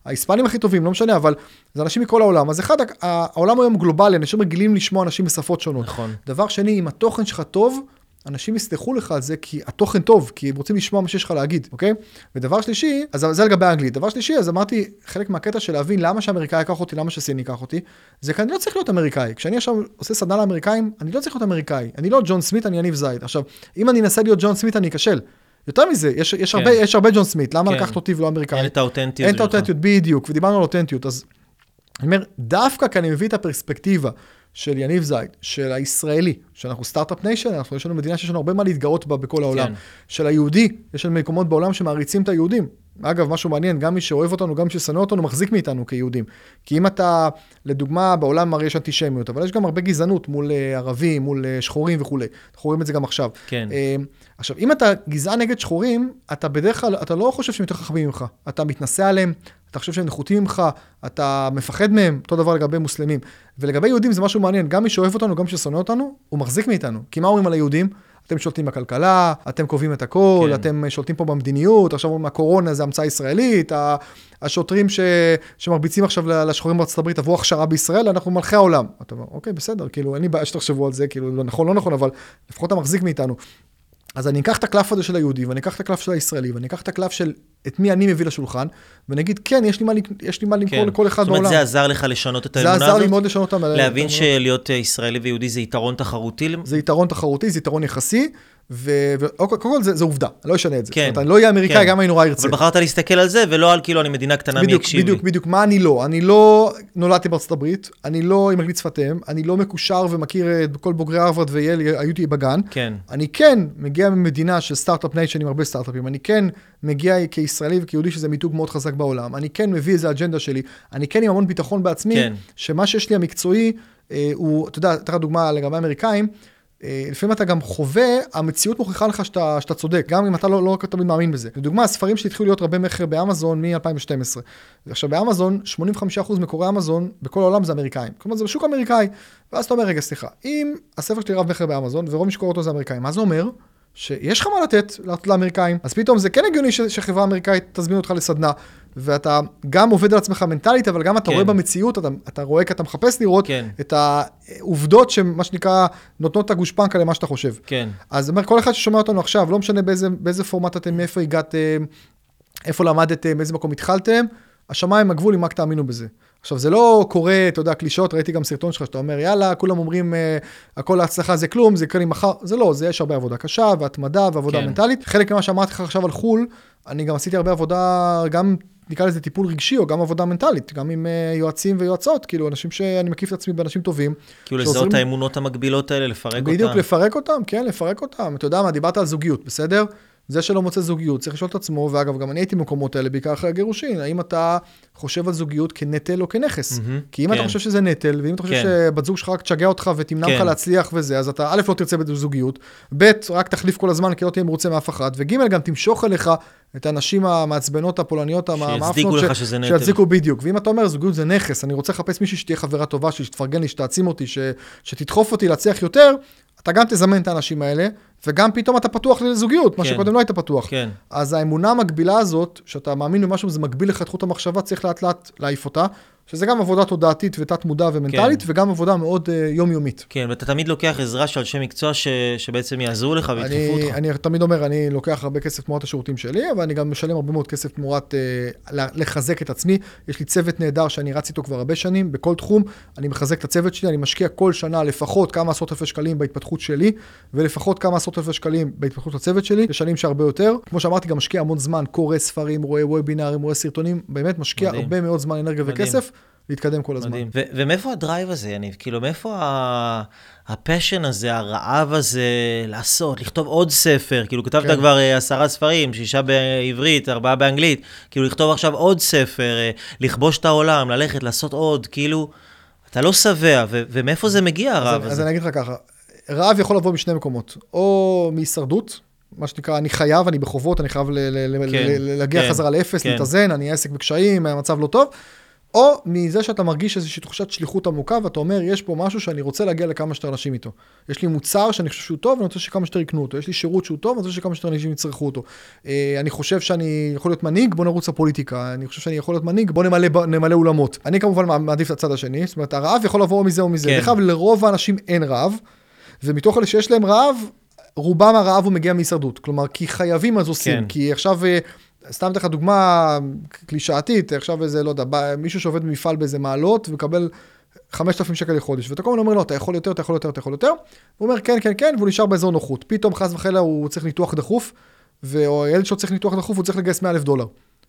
ההיספנים הכי טובים, לא משנה, אבל זה אנשים מכל העולם. אז אחד, העולם היום גלובלי, אנשים רגילים לשמוע אנשים בשפות שונות. נכון. דבר שני, אם התוכן שלך טוב, אנשים יסלחו לך על זה כי התוכן טוב, כי הם רוצים לשמוע מה שיש לך להגיד, אוקיי? ודבר שלישי, אז זה לגבי האנגלית. דבר שלישי, אז אמרתי, חלק מהקטע של להבין למה שאמריקאי ייקח אותי, למה שסיני ייקח אותי, זה כי אני לא צריך להיות אמריקאי. כשאני עכשיו עושה סדנה לאמריקאים, אני לא צריך להיות אמריקאי. אני לא ג'ון סמית, אני יניב זייד. עכשיו, אם אני אנסה להיות ג'ון סמית, אני אכשל. יותר מזה, יש, יש, כן. הרבה, יש הרבה ג'ון סמית, למה כן. לקחת אותי ולא אמריקאי? אין את האותנטיות. אין את. האותנטיות, בדיוק, ודיברנו על אותנטיות, אז אני אומר, דווקא כי אני מביא את הפרספקטיבה של יניב זייד, של הישראלי, שאנחנו start-up nation, אנחנו יש לנו מדינה שיש לנו הרבה מה להתגאות בה בכל העולם, כן. של היהודי, יש לנו מקומות בעולם שמעריצים את היהודים. אגב, משהו מעניין, גם מי שאוהב אותנו, גם מי ששנא אותנו, מחזיק מאיתנו כיהודים. כי אם אתה, לדוגמה, בעולם הרי יש אנטישמיות, אבל יש גם הרבה גזענות מול אה, ערבים, מול אה, שחורים וכולי. אנחנו רואים את זה גם עכשיו. כן. אה, עכשיו, אם אתה גזען נגד שחורים, אתה בדרך כלל, אתה לא חושב שהם יותר חכמים ממך. אתה מתנשא עליהם, אתה חושב שהם נחותים ממך, אתה מפחד מהם, אותו דבר לגבי מוסלמים. ולגבי יהודים זה משהו מעניין, גם מי שאוהב אותנו, גם מי ששונא אותנו, הוא מחזיק מאיתנו. כי מה אומרים על היהודים? אתם שולטים בכלכלה, אתם קובעים את הכל, כן. אתם שולטים פה במדיניות, עכשיו אומרים הקורונה זה המצאה ישראלית, השוטרים ש... שמרביצים עכשיו לשחורים בארצות הברית עברו הכשרה בישראל, אנחנו מלכי העולם. אתה אומר, אוקיי, בסדר, כאילו, אין לי בעיה שתחשבו על זה, כאילו, לא נכון, לא נכון, אבל לפחות אתה מחזיק מאיתנו. אז אני אקח את הקלף הזה של היהודי, ואני אקח את הקלף של הישראלי, ואני אקח את הקלף של את מי אני מביא לשולחן, ואני אגיד, כן, יש לי מה, יש לי מה למכור כן. לכל אחד זאת אומרת, בעולם. זה עזר לך לשנות את זה האמונה הזאת? עזר לי מאוד לשנות. להבין את האמונות. שלהיות אה, ישראלי ויהודי זה יתרון תחרותי? זה יתרון תחרותי, זה יתרון יחסי, וקודם כל זה, זה עובדה, אני לא אשנה את זה. כן, זאת אומרת, אני לא אהיה אמריקאי כן. גם אני נורא ארצה. אבל בחרת להסתכל על זה, ולא על כאילו אני מדינה קטנה, מי יקשיב לי. בדיוק, בדיוק, מה אני לא? אני לא נולדתי בארצות הברית, אני לא עם אנגלית שפת אם, אני לא מקושר ומכיר את כל בוגרי הרווארד וייל, היו איתי בגן. כן. אני כן מגיע ממדינה של start-up nation עם הרבה סטארט-אפים, אני כן מגיע כישראלי וכיהודי שזה מיתוג מאוד חזק בעולם, אני כן מביא איזה אג'נדה שלי, אני כן עם המון ביטחון בעצמי, כן. שמה שיש לי המקצועי, אה, הוא, אתה יודע, אתן לך דוגמה לגבי האמריקאים, לפעמים אתה גם חווה, המציאות מוכיחה לך שאתה, שאתה צודק, גם אם אתה לא, לא תמיד מאמין בזה. לדוגמה, הספרים שהתחילו להיות רבי מכר באמזון מ-2012. עכשיו, באמזון, 85% מקוראי אמזון בכל העולם זה אמריקאים. כלומר, זה בשוק אמריקאי. ואז אתה אומר, רגע, סליחה, אם הספר שלי רב מכר באמזון, ורוב מי שקורא אותו זה אמריקאים, מה זה אומר? שיש לך מה לתת לאמריקאים, אז פתאום זה כן הגיוני ש- שחברה אמריקאית תזמין אותך לסדנה, ואתה גם עובד על עצמך מנטלית, אבל גם אתה כן. רואה במציאות, אתה, אתה רואה כי אתה מחפש לראות כן. את העובדות שמה שנקרא נותנות את הגושפנקה למה שאתה חושב. כן. אז זאת אומרת, כל אחד ששומע אותנו עכשיו, לא משנה באיזה, באיזה פורמט אתם, מאיפה הגעתם, איפה למדתם, באיזה מקום התחלתם, השמיים הגבול אם רק תאמינו בזה. עכשיו, זה לא קורה, אתה יודע, קלישות, ראיתי גם סרטון שלך שאתה אומר, יאללה, כולם אומרים, אה, הכל ההצלחה זה כלום, זה יקרה לי מחר, זה לא, זה יש הרבה עבודה קשה, והתמדה, ועבודה כן. מנטלית. חלק ממה שאמרתי לך עכשיו על חו"ל, אני גם עשיתי הרבה עבודה, גם נקרא לזה טיפול רגשי, או גם עבודה מנטלית, גם עם אה, יועצים ויועצות, כאילו, אנשים שאני מקיף את עצמי באנשים טובים. כאילו שעוזרים לזהות האמונות המקבילות האלה, לפרק אותן. בדיוק, לפרק אותם, כן, לפרק אותם. אתה יודע מה, דיברת על זוגיות, בסדר? זה שלא מוצא זוגיות, צריך לשאול את עצמו, ואגב, גם אני הייתי במקומות האלה, בעיקר אחרי הגירושין, האם אתה חושב על זוגיות כנטל או כנכס? מהמם, כי אם כן. אתה חושב שזה נטל, ואם אתה חושב כן. שבת זוג שלך רק תשגע אותך ותמנע כן. ממך להצליח וזה, אז אתה א', לא תרצה בזוגיות, ב', רק תחליף כל הזמן כי לא תהיה מרוצה מאף אחד, וג', גם תמשוך אליך את הנשים המעצבנות, הפולניות, שיצדיקו המאפנות, לך שזה נטל. שיצדיקו בדיוק. ואם אתה אומר, זוגיות זה נכס, אני רוצה לחפש מישהי שתהיה חברה טובה שלי, שתפרגן לי, שתעצים אותי, ש... שתדחוף אותי להצליח יותר, אתה גם תזמן את האנשים האלה, וגם פתאום אתה פתוח לזוגיות, מה כן. שקודם לא היית פתוח. כן. אז האמונה המקבילה הזאת, שאתה מאמין במשהו וזה מגביל לך את חוט המחשבה, צריך לאט לאט להעיף אותה, שזה גם עבודה תודעתית ותת מודע ומנטלית, כן. וגם עבודה מאוד uh, יומיומית. כן, ואתה תמיד לוקח עזרה של אנשי מקצוע ש... שבעצם יעזרו לך וידחפו אותך. אני תמיד אומר, אני לוקח הרבה כסף תמורת השירותים שלי, אבל אני גם משלם הרבה מאוד כסף תמורת uh, לחזק את עצמי. יש לי צוות נהדר שאני רץ איתו כבר הרבה שנים, בכל תחום. אני מחזק את הצוות שלי, אני משקיע כל שנה לפחות כמה עשרות אלפי שקלים בהתפתחות שלי, ולפחות כמה עשרות אלפי שקלים בהתפתחות הצוות שלי, בשנים שהרבה יותר. כמו שאמרתי, גם משקיע המון זמן, קורא ספרים, רואה וובינארים, רואה סרטונים, באמת משקיע מדהים. הרבה מאוד זמן, אנרגיה מדהים. וכסף. להתקדם כל הזמן. מדהים. ו- ומאיפה ה drive הזה, יניב? כאילו, מאיפה ה- ה passion הזה, הרעב הזה לעשות, לכתוב עוד ספר? כאילו, כתבת כן. כבר אה, עשרה ספרים, שישה בעברית, ארבעה באנגלית. כאילו, לכתוב עכשיו עוד ספר, אה, לכבוש את העולם, ללכת, לעשות עוד, כאילו, אתה לא שבע, ו- ומאיפה זה מגיע, הרעב אז, אז הזה? אני אגיד לך ככה, רעב יכול לבוא משני מקומות, או מהישרדות, מה שנקרא, אני חייב, אני בחובות, אני חייב ל- ל- ל- כן, ל- להגיע כן, חזרה לאפס, כן. להתאזן, אני עסק בקשיים, המצב לא טוב, או מזה שאתה מרגיש איזושהי תחושת שליחות עמוקה, ואתה אומר, יש פה משהו שאני רוצה להגיע לכמה שיותר אנשים איתו. יש לי מוצר שאני חושב שהוא טוב, ואני רוצה שכמה שיותר יקנו אותו. יש לי שירות שהוא טוב, ואני רוצה שכמה שיותר אנשים יצרכו אותו. אה, אני חושב שאני יכול להיות מנהיג, בוא נרוץ לפוליטיקה. אני חושב שאני יכול להיות מנהיג, בוא נמלא, נמלא אולמות. אני כמובן מעדיף את הצד השני, זאת אומרת, הרעב יכול לבוא או מזה או מזה. כן. דרך אגב, לרוב האנשים אין רעב, ומתוך אלה שיש להם רעב, רובם הרעב הוא מגיע מהישרדות. כלומר, כי חייבים אז עושים. כן. כי עכשיו, אה, סתם אתן לך דוגמה קלישאתית, עכשיו איזה, לא יודע, מישהו שעובד במפעל באיזה מעלות ומקבל 5,000 שקל לחודש, ואתה כל הזמן אומר לו, אתה יכול יותר, אתה יכול יותר, אתה יכול יותר, הוא אומר, כן, כן, כן, והוא נשאר באזור נוחות. פתאום, חס וחלילה, הוא צריך ניתוח דחוף, או הילד שלו צריך ניתוח דחוף, הוא צריך לגייס 100 אלף דולר.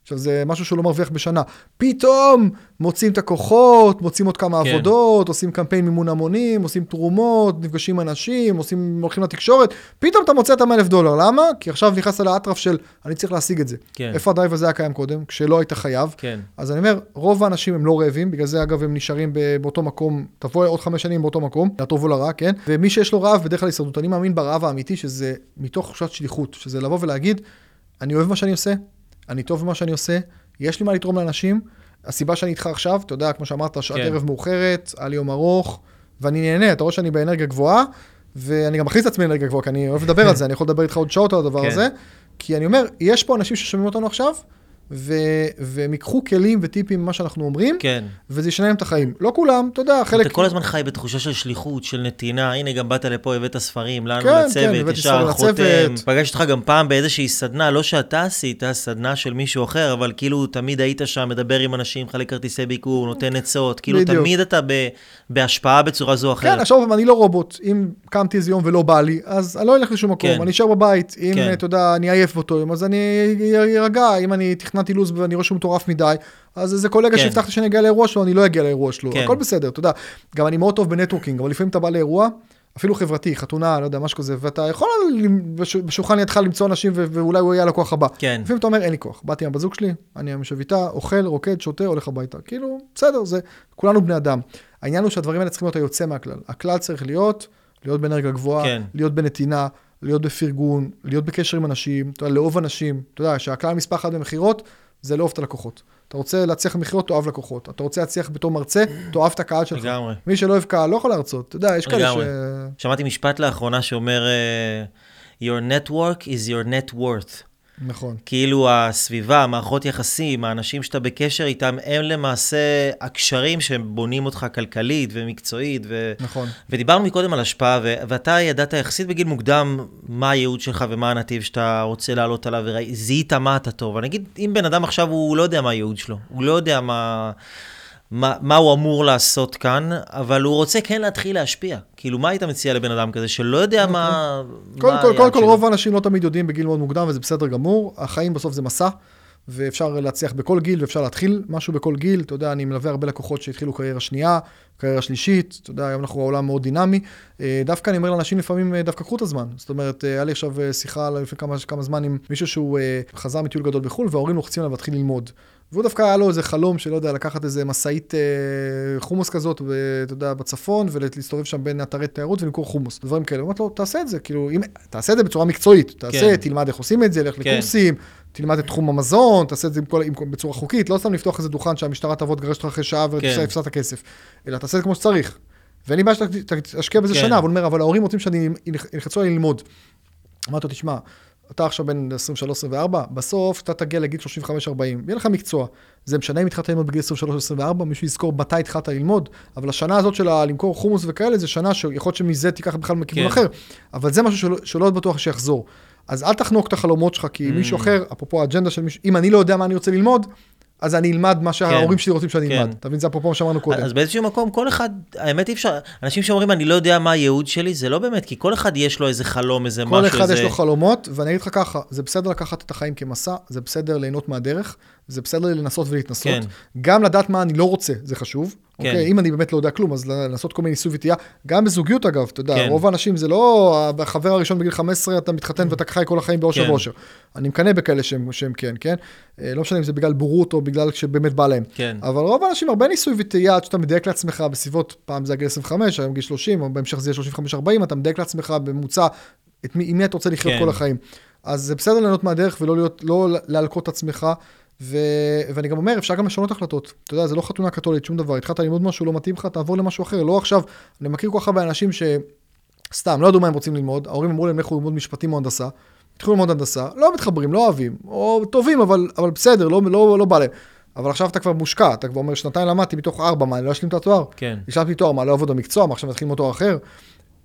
עכשיו, זה משהו שהוא לא מרוויח בשנה. פתאום מוצאים את הכוחות, מוצאים עוד כמה כן. עבודות, עושים קמפיין מימון המונים, עושים תרומות, נפגשים עם אנשים, עושים, הולכים לתקשורת, פתאום אתה מוצא את ה-100 אלף דולר. למה? כי עכשיו נכנסת לאטרף של, אני צריך להשיג את זה. כן. איפה הדרייב הזה היה קיים קודם? כשלא היית חייב. כן. אז אני אומר, רוב האנשים הם לא רעבים, בגלל זה אגב הם נשארים באותו מקום, תבוא עוד חמש שנים באותו מקום, לטוב או לרע, כן? ומי שיש לו רעב, בדרך כלל הישרדות. אני מאמין ברעב האמיתי, שזה מתוך תחושת שליחות, שזה לבוא ולהגיד, אני אוהב מה שאני עושה, אני טוב במה שאני עושה, יש לי מה לתרום לאנשים, הסיבה שאני איתך עכשיו, אתה יודע, כמו שאמרת, שעת כן. ערב מאוחרת, היה לי יום ארוך, ואני נהנה, אתה רואה שאני באנרגיה גבוהה, ואני גם מכניס את עצמי לאנרגיה גבוהה, כי אני אוהב לדבר על זה, אני יכול לדבר איתך עוד שעות על הדבר כן. הזה, כי אני אומר, יש פה אנשים ששומעים אותנו עכשיו, ו- והם ייקחו כלים וטיפים ממה שאנחנו אומרים, כן. וזה ישנה להם את החיים. לא כולם, אתה יודע, חלק... אתה כל הזמן חי בתחושה של שליחות, של נתינה. הנה, גם באת לפה, הבאת ספרים, לנו כן, כן, לצוות, הבאתי ישר חותם. פגשתי אותך גם פעם באיזושהי סדנה, לא שאתה עשית, סדנה של מישהו אחר, אבל כאילו תמיד היית שם, מדבר עם אנשים, מחלק כרטיסי ביקור, נותן עצות. כאילו בדיוק. תמיד אתה ב- בהשפעה בצורה זו או כן, אחרת. עכשיו אני לא רובוט, אם קמתי איזה יום ולא בא לי, אז אני לא אלך לשום מקום, כן. אני אשאר בבית, אם, כן. אתה יודע, אני עייף באותו יום, אז אני ארגע, אם אני תכננתי לו"ז ואני רואה שהוא מטורף מדי, אז איזה קולגה כן. שהבטחתי שאני אגיע לאירוע שלו, אני לא אגיע לאירוע שלו, כן. הכל בסדר, אתה יודע, גם אני מאוד טוב בנטוורקינג, אבל לפעמים אתה בא לאירוע, אפילו חברתי, חתונה, לא יודע, משהו כזה, ואתה יכול בש- בשולחן לידך למצוא אנשים ואולי הוא יהיה הלקוח הבא. כן. לפעמים אתה אומר, אין לי כוח, באתי עם בזוג שלי, אני יושב איתה, אוכל, רוקד, שותה, הולך הביתה. כאילו, בסדר, זה, כולנו בני אדם. העניין הוא שהדברים האלה צריכים להיות היוצא מהכלל. הכלל צריך להיות, להיות באנרגיה גבוהה, כן. להיות בנתינה, להיות בפרגון, להיות בקשר עם אנשים, אתה יודע, לאהוב אנשים. אתה יודע, שהכלל מספר אחת במכירות, זה לאהוב את הלקוחות. אתה רוצה להצליח במכירות, תאהב לקוחות. אתה רוצה להצליח בתור מרצה, תאהב את הקהל שלך. לגמרי. מי שלא אוהב קהל לא יכול להרצות. אתה יודע, יש כאלה ש... שמעתי משפט לאחרונה שאומר, אה, Your network is your net worth. נכון. כאילו הסביבה, מערכות יחסים, האנשים שאתה בקשר איתם, הם למעשה הקשרים שבונים אותך כלכלית ומקצועית. ו... נכון. ודיברנו מקודם על השפעה, ו... ואתה ידעת יחסית בגיל מוקדם מה הייעוד שלך ומה הנתיב שאתה רוצה לעלות עליו, וזיהית מה אתה טוב. אני אגיד, אם בן אדם עכשיו הוא לא יודע מה הייעוד שלו, הוא לא יודע מה... מה, מה הוא אמור לעשות כאן, אבל הוא רוצה כן להתחיל להשפיע. כאילו, מה היית מציע לבן אדם כזה שלא יודע מה... קודם כל, קודם כל? רוב האנשים לא תמיד יודעים בגיל מאוד מוקדם, וזה בסדר גמור. החיים בסוף זה מסע, ואפשר להצליח בכל גיל, ואפשר להתחיל משהו בכל גיל. אתה יודע, אני מלווה הרבה לקוחות שהתחילו קריירה שנייה, קריירה שלישית. אתה יודע, היום אנחנו בעולם מאוד דינמי. אה, דווקא אני אומר לאנשים לפעמים, אה, דווקא קחו את הזמן. זאת אומרת, אה, היה לי עכשיו שיחה לפני כמה, כמה זמן עם מישהו שהוא חזר מטיול גדול בחו"ל, וההורים לוחצים עליו להתחיל ללמוד. והוא דווקא היה לו איזה חלום שלא יודע, לקחת איזה משאית אה, חומוס כזאת, אתה יודע, בצפון, ולהסתובב שם בין אתרי תיירות ולמכור חומוס, דברים כאלה. הוא אומר לו, תעשה את זה, כאילו, אם, תעשה את זה בצורה מקצועית, תעשה, כן. תלמד איך עושים את זה, לך כן. לקורסים, תלמד את תחום המזון, תעשה את זה עם כל, עם, בצורה חוקית, לא סתם לפתוח איזה דוכן שהמשטרה תבוא, תגרש אותך אחרי שעה כן. ותפסד את הכסף, אלא תעשה את זה כמו שצריך. ואין לי בעיה שתשקיע בזה כן. שנה, אבל הוא אומר, אבל ההורים רוצים שאני, ילחצו עליי ללמוד. אמרתי לו, תשמע, אתה עכשיו בן 23-24, בסוף אתה תגיע לגיל 35-40, יהיה לך מקצוע. זה משנה אם התחלת ללמוד בגיל 23-24, מישהו יזכור מתי התחלת ללמוד, אבל השנה הזאת של למכור חומוס וכאלה, זה שנה שיכול להיות שמזה תיקח בכלל מכיוון כן. אחר, אבל זה משהו שלא, שלא בטוח שיחזור. אז אל תחנוק את החלומות שלך, כי mm. מישהו אחר, אפרופו האג'נדה של מישהו, אם אני לא יודע מה אני רוצה ללמוד, אז אני אלמד מה שההורים כן, שלי רוצים שאני אלמד. כן. אתה מבין, זה אפרופו מה שאמרנו קודם. אז באיזשהו מקום, כל אחד, האמת אי אפשר, אנשים שאומרים, אני לא יודע מה הייעוד שלי, זה לא באמת, כי כל אחד יש לו איזה חלום, איזה משהו. כל אחד יש לו חלומות, ואני אגיד לך ככה, זה בסדר לקחת את החיים כמסע, זה בסדר ליהנות מהדרך, זה בסדר לנסות ולהתנסות. כן. גם לדעת מה אני לא רוצה, זה חשוב. כן. אוקיי, אם אני באמת לא יודע כלום, אז לעשות כל מיני ניסוי וטעייה, גם בזוגיות אגב, אתה יודע, כן. רוב האנשים זה לא החבר הראשון בגיל 15, אתה מתחתן ואתה חי כל החיים באושר כן. ואושר. אני מקנא בכאלה שהם, שהם כן, כן? אה, לא משנה אם זה בגלל בורות או בגלל שבאמת בא להם. כן. אבל רוב האנשים, הרבה ניסוי וטעייה, עד שאתה מדייק לעצמך בסביבות, פעם זה הגיל 25, היום גיל 30, או בהמשך זה יהיה 35-40, אתה מדייק לעצמך בממוצע, מי, עם מי אתה רוצה לחיות כן. כל החיים. אז זה בסדר ליהנות מהדרך ולא להיות, לא להלקות את עצמך. ו... ואני גם אומר, אפשר גם לשנות החלטות. אתה יודע, זה לא חתונה קתולית, שום דבר. התחלת ללמוד משהו, לא מתאים לך, תעבור למשהו אחר. לא עכשיו, אני מכיר כל כך הרבה אנשים שסתם, לא ידעו מה הם רוצים ללמוד, ההורים אמרו להם, לכו ללמוד משפטים או הנדסה. התחילו ללמוד הנדסה, לא מתחברים, לא אוהבים, או טובים, אבל, אבל בסדר, לא, לא, לא בא להם. אבל עכשיו אתה כבר מושקע, אתה כבר אומר, שנתיים למדתי מתוך ארבע, מה, אני לא אשלים את התואר? כן. השלמתי תואר, מה, לא אעבוד במקצוע, מה, עכשיו נתחיל ללמוד תואר אחר?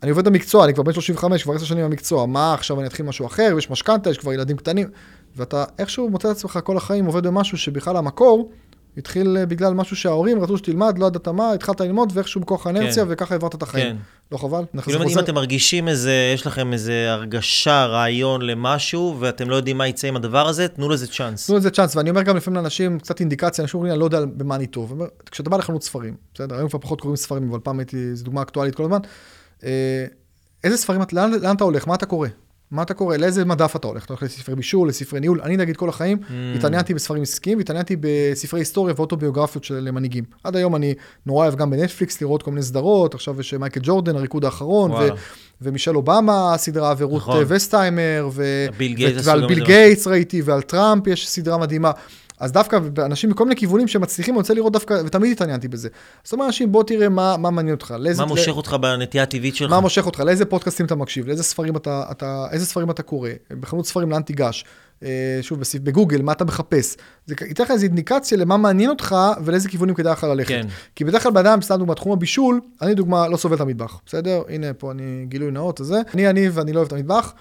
אני עובד במקצוע, אני כבר בן 35, כבר עשר שנים במקצוע, מה עכשיו אני אתחיל משהו אחר, ויש משכנתה, יש כבר ילדים קטנים. ואתה איכשהו מוצא את עצמך כל החיים עובד במשהו שבכלל המקור התחיל אה, בגלל משהו שההורים רצו שתלמד, לא ידעת מה, התחלת ללמוד ואיכשהו בכוח האנרציה, כן. וככה העברת את החיים. כן. לא חבל? כאילו אם אתם מרגישים איזה, יש לכם איזה הרגשה, רעיון למשהו, ואתם לא יודעים מה יצא עם הדבר הזה, תנו לזה צ'אנס. תנו לזה צ'אנס, ואני אומר גם לפעמים לאנשים, קצת אינדיקציה, אנשים אומרים, אני לא יודע במה אני טוב. כשאתה בא לחנות ספרים, בסדר, היום כבר פחות קוראים ספרים, אבל פעם הייתי, זו דוגמה אקטואלית כל הזמן. אה, איזה ספרים, לאן, לאן אתה הולך? מה אתה קורא? מה אתה קורא? לאיזה מדף אתה הולך? אתה הולך לספרי בישול, לספרי ניהול? אני נגיד כל החיים mm. התעניינתי בספרים עסקיים והתעניינתי בספרי היסטוריה ואוטוביוגרפיות של מנהיגים. עד היום אני נורא אוהב גם בנטפליקס לראות כל מיני סדרות, עכשיו יש מייקל ג'ורדן, הריקוד האחרון, ו- ומישל אובמה הסדרה, ורות נכון. ווסטהיימר, ו- ועל ביל גייטס ראיתי, ועל טראמפ יש סדרה מדהימה. אז דווקא אנשים מכל מיני כיוונים שמצליחים, אני רוצה לראות דווקא, ותמיד התעניינתי בזה. זאת אומרת, אנשים, בוא תראה מה, מה מעניין אותך. לאיזה, מה מושך לא... אותך בנטייה הטבעית שלך? מה מושך אותך, לאיזה פודקאסטים אתה מקשיב, לאיזה ספרים אתה, אתה, איזה ספרים אתה קורא, בחנות ספרים לאן תיגש. אה, שוב, בגוגל, מה אתה מחפש. זה ייתן לך איזו אינדיקציה למה מעניין אותך ולאיזה כיוונים כדאי לך ללכת. כן. כי בדרך כלל בן אדם, סתם דוגמא, תחום הבישול, אני דוגמה, לא סובל את המטבח, בסדר? הנה, פה אני גילוי נאות, וזה. אני אני ואני לא אוהב את המטבח.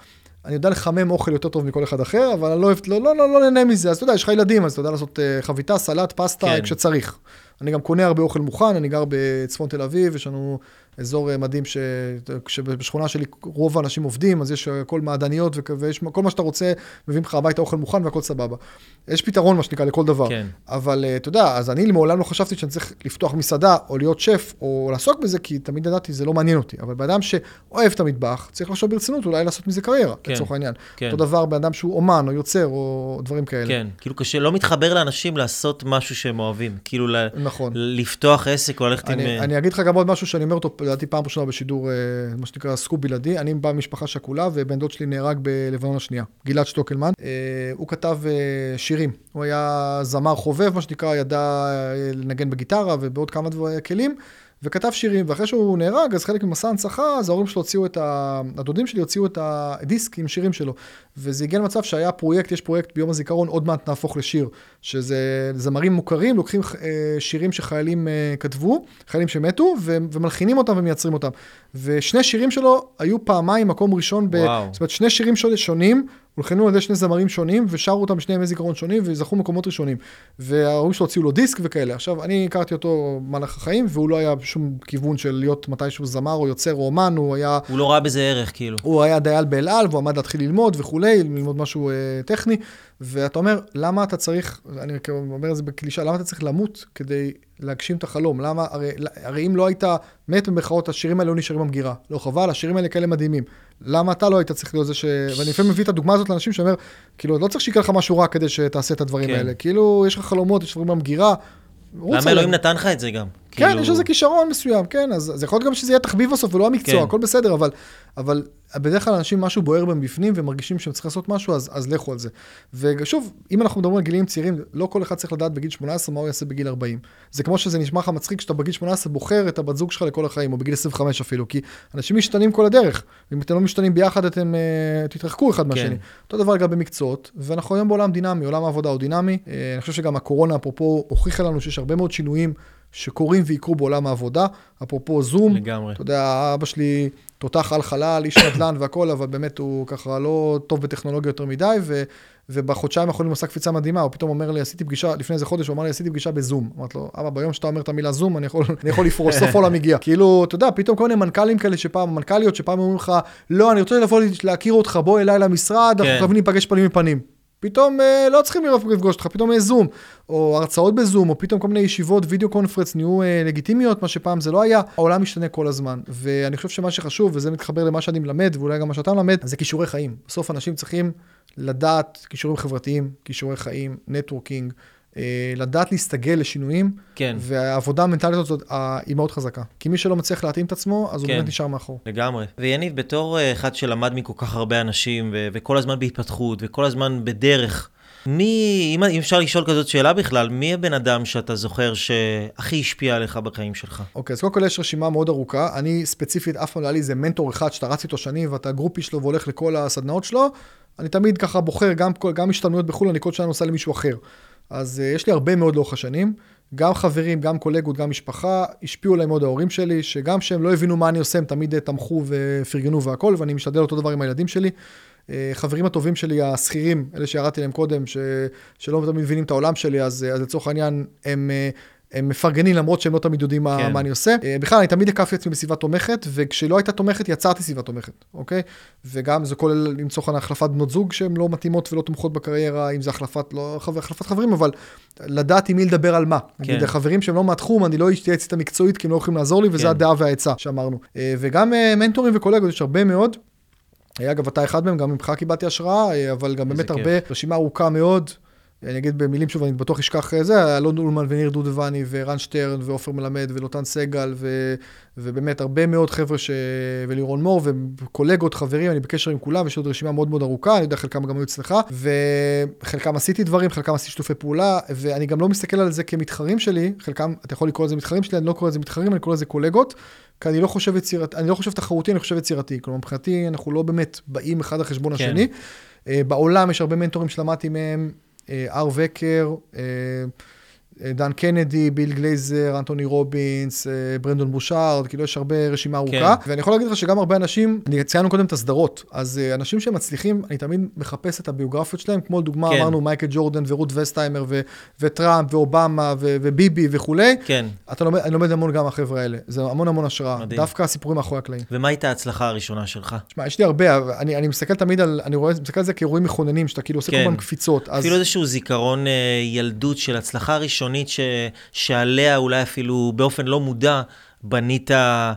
אני יודע לחמם אוכל יותר טוב מכל אחד אחר, אבל אני לא אוהב, לא, לא, לא, לא נהנה מזה. אז אתה יודע, יש לך ילדים, אז אתה יודע לעשות uh, חביתה, סלט, פסטה, כן. כשצריך. אני גם קונה הרבה אוכל מוכן, אני גר בצפון תל אביב, יש לנו אזור אה, מדהים ש... שבשכונה שלי רוב האנשים עובדים, אז יש הכל מעדניות ויש כל מה שאתה רוצה, מביאים לך הביתה אוכל מוכן והכל סבבה. יש פתרון, מה שנקרא, לכל דבר. כן. אבל אה, אתה יודע, אז אני מעולם לא חשבתי שאני צריך לפתוח מסעדה, או להיות שף, או לעסוק בזה, כי תמיד ידעתי, זה לא מעניין אותי. אבל בן אדם שאוהב את המטבח, צריך לחשוב ברצינות, אולי לעשות מזה קריירה, כן. לצורך העניין. כן. אותו דבר, בן אדם שהוא אומן, או יוצר, או דברים כאלה. כן, כאילו קשה, לא מתחבר לאנשים לעשות משהו שהם אוהבים. כאילו, נכון. לפתוח עסק או ללכת עם... אה, אני אגיד לך גם עוד משהו שאני אומר אותו לדעתי פעם ראשונה בשידור, אה, מה שנקרא סקופ בלעדי. אני בא ממשפחה שכולה, ובן דוד שלי נהרג בלבנון השנייה, גלעד שטוקלמן. אה, הוא כתב אה, שירים. הוא היה זמר חובב, מה שנקרא, ידע לנגן בגיטרה ובעוד כמה דברים, כלים. וכתב שירים, ואחרי שהוא נהרג, אז חלק ממסע הנצחה, אז ההורים שלו הוציאו את ה... הדודים שלי הוציאו את הדיסק עם שירים שלו. וזה הגיע למצב שהיה פרויקט, יש פרויקט ביום הזיכרון, עוד מעט נהפוך לשיר, שזה זמרים מוכרים, לוקחים אה, שירים שחיילים אה, כתבו, חיילים שמתו, ומלחינים אותם ומייצרים אותם. ושני שירים שלו היו פעמיים מקום ראשון, ב... זאת אומרת, שני שירים שונים, הולחנו על ידי שני זמרים שונים, ושרו אותם בשני ימי זיכרון שונים, וזכו מקומות ראשונים. וההורים שלו הוציאו לו דיסק וכאלה. עכשיו, אני הכרתי אותו במהלך החיים, והוא לא היה בשום כיוון של להיות מתישהו זמר או יוצר או אומן, הוא היה... הוא לא ראה בזה ערך, כאילו. הוא היה דייל באל על, והוא עמד להתחיל ללמוד וכולי, ללמוד משהו אה, טכני. ואתה אומר, למה אתה צריך, אני אומר את זה בקלישה, למה אתה צריך למות כדי להגשים את החלום? למה, הרי, הרי אם לא היית מת במרכאות, השירים האלה לא נשארים במגירה. לא חבל, השירים האלה כאלה מדהימים. למה אתה לא היית צריך להיות זה ש... ואני לפעמים מביא את הדוגמה הזאת לאנשים שאומר, כאילו, לא צריך שיקרה לך משהו רע כדי שתעשה את הדברים כן. האלה. כאילו, יש לך חלומות, יש דברים במגירה. למה אלוהים נתן לך את זה גם? כן, כאילו... יש איזה כישרון מסוים, כן, אז זה יכול להיות גם שזה יהיה תחביב בסוף ולא המקצוע, כן. הכל בסדר, אבל, אבל בדרך כלל אנשים משהו בוער בהם בפנים ומרגישים שהם צריכים לעשות משהו, אז, אז לכו על זה. ושוב, אם אנחנו מדברים על גילים צעירים, לא כל אחד צריך לדעת בגיל 18 מה הוא יעשה בגיל 40. זה כמו שזה נשמע לך מצחיק שאתה בגיל 18 בוחר את הבת זוג שלך לכל החיים, או בגיל 25 אפילו, כי אנשים משתנים כל הדרך. אם אתם לא משתנים ביחד, אתם uh, תתרחקו אחד כן. מהשני. אותו דבר גם במקצועות, ואנחנו היום בעולם דינמי, עולם העבודה הוא דינמי. Uh, אני חושב שגם הקורונה, אפרופו, הוכיחה לנו שיש הרבה מאוד שינויים שקורים ויקרו בעולם העבודה. אפרופו זום, לגמרי. אתה יודע, אבא שלי תותח על חלל, איש נדל"ן והכול, אבל באמת הוא ככה לא טוב בטכנולוגיה יותר מדי, ו, ובחודשיים האחרונים הוא עשה קפיצה מדהימה, הוא פתאום אומר לי, עשיתי פגישה, לפני איזה חודש, הוא אמר לי, עשיתי פגישה בזום. אמרתי לו, אבא, ביום שאתה אומר את המילה זום, אני יכול, אני יכול לפרוס, סוף עולם הגיע. כאילו, אתה יודע, פתאום כל מיני מנכ"לים כאלה שפעם, מנכ"ליות שפעם אומרים לך, לא, אני רוצה לבוא להכיר אותך, בוא אליי למשרד, אנחנו כן. חייבים להיפגש פנים מפנים. פתאום אה, לא צריכים לפגוש אותך, פתאום יש זום, או הרצאות בזום, או פתאום כל מיני ישיבות וידאו קונפרנס נהיו אה, לגיטימיות, מה שפעם זה לא היה, העולם משתנה כל הזמן. ואני חושב שמה שחשוב, וזה מתחבר למה שאני מלמד, ואולי גם מה שאתה מלמד, זה כישורי חיים. בסוף אנשים צריכים לדעת כישורים חברתיים, כישורי חיים, נטוורקינג, לדעת להסתגל לשינויים, כן. והעבודה המנטלית הזאת היא מאוד חזקה. כי מי שלא מצליח להתאים את עצמו, אז כן. הוא באמת נשאר מאחור. לגמרי. ויניב, בתור אה, אחד שלמד מכל כך הרבה אנשים, ו- וכל הזמן בהתפתחות, וכל הזמן בדרך, מי, אם אפשר לשאול כזאת שאלה בכלל, מי הבן אדם שאתה זוכר שהכי השפיע עליך בחיים שלך? אוקיי, okay, אז קודם כל יש רשימה מאוד ארוכה. אני ספציפית, אף פעם לא היה לי איזה מנטור אחד שאתה רץ איתו שנים, ואתה גרופי שלו והולך לכל הסדנאות שלו. אני תמיד ככה בוחר, גם, גם השתלמויות בחו"ל, אני כל שנה נוסע למישהו אחר. אז uh, יש לי הרבה מאוד לאורך השנים. גם חברים, גם קולגות, גם משפחה, השפיעו עליי מאוד ההורים שלי, שגם שהם לא הבינו מה אני עושה, הם תמיד תמכו ופרגנו והכל, ואני משתדל אותו דבר עם הילדים שלי. אה, חברים הטובים שלי, השכירים, אלה שירדתי להם קודם, ש, שלא תמיד מבינים את העולם שלי, אז, אז לצורך העניין, הם, אה, הם מפרגנים למרות שהם לא תמיד יודעים מה, כן. מה אני עושה. אה, בכלל, אני תמיד הקפתי עצמי בסביבה תומכת, וכשלא הייתה תומכת, יצרתי סביבה תומכת, אוקיי? וגם זה כולל למצוא כאן החלפת בנות זוג שהן לא מתאימות ולא תומכות בקריירה, אם זה החלפת, לא החלפת חברים, אבל לדעת עם מי לדבר על מה. כן. נגיד, החברים שהם לא מהתחום, אני לא אתייעץ איתם מקצועית, כי הם לא יכולים לעזור לי, וזה כן. הדעה והעצה שאמרנו. וגם מנטורים וקולגות, יש הרבה מאוד. אגב, אתה אחד מהם, גם ממך קיבלתי השראה, אבל גם באמת כיף. הרבה, רשימה ארוכה מאוד. אני אגיד במילים שוב, אני בטוח אשכח אה, זה, אלון אולמן וניר דודבני ורן שטרן ועופר מלמד ולוטן סגל ו, ובאמת הרבה מאוד חבר'ה ש... ולירון מור וקולגות, חברים, אני בקשר עם כולם, יש עוד רשימה מאוד מאוד ארוכה, אני יודע חלקם גם היו אצלך, וחלקם עשיתי דברים, חלקם עשיתי שיתופי פעולה, ואני גם לא מסתכל על זה כמתחרים שלי, חלקם, אתה יכול לקרוא לזה מתחרים שלי, אני לא קורא לזה מתחרים, אני קורא לזה קולגות, כי אני לא חושב יצירתי, אני לא חושב תחרותי, אני חושב יצירתי. כלומר, מבחינתי אנחנו לא באמת באים אחד על חשבון כן. השני. אה, בעולם יש הרבה מנטורים שלמדתי מהם, אה, הארב אקר, אה, דן קנדי, ביל גלייזר, אנטוני רובינס, אה, ברנדון ברושארד, כאילו יש הרבה רשימה ארוכה. כן. ואני יכול להגיד לך שגם הרבה אנשים, אני ציינו קודם את הסדרות, אז אה, אנשים שמצליחים, אני תמיד מחפש את הביוגרפיות שלהם, כמו לדוגמה כן. אמרנו מייקל ג'ורדן ורות ווסטהיימר ו- וטראמפ ואובמה ו- וביבי וכולי. כן. אתה לומד, אני לומד המון גם מהחבר'ה האלה, זה המון המון השראה. מדהים. דווקא הסיפורים מאחורי הקלעים. ומה הייתה ההצלחה הראשונה שלך? תשמע, יש לי הרבה, אני, אני מסתכל תמיד על, אני רואה, מסתכל על זה כאירועים מכוננים, שאתה כאילו עושה כן. כל הזמן קפיצות. אפילו אז... איזשהו זיכרון אה, ילדות של הצלחה ראשונית ש... שעליה אולי אפילו באופן לא מודע בנית אה,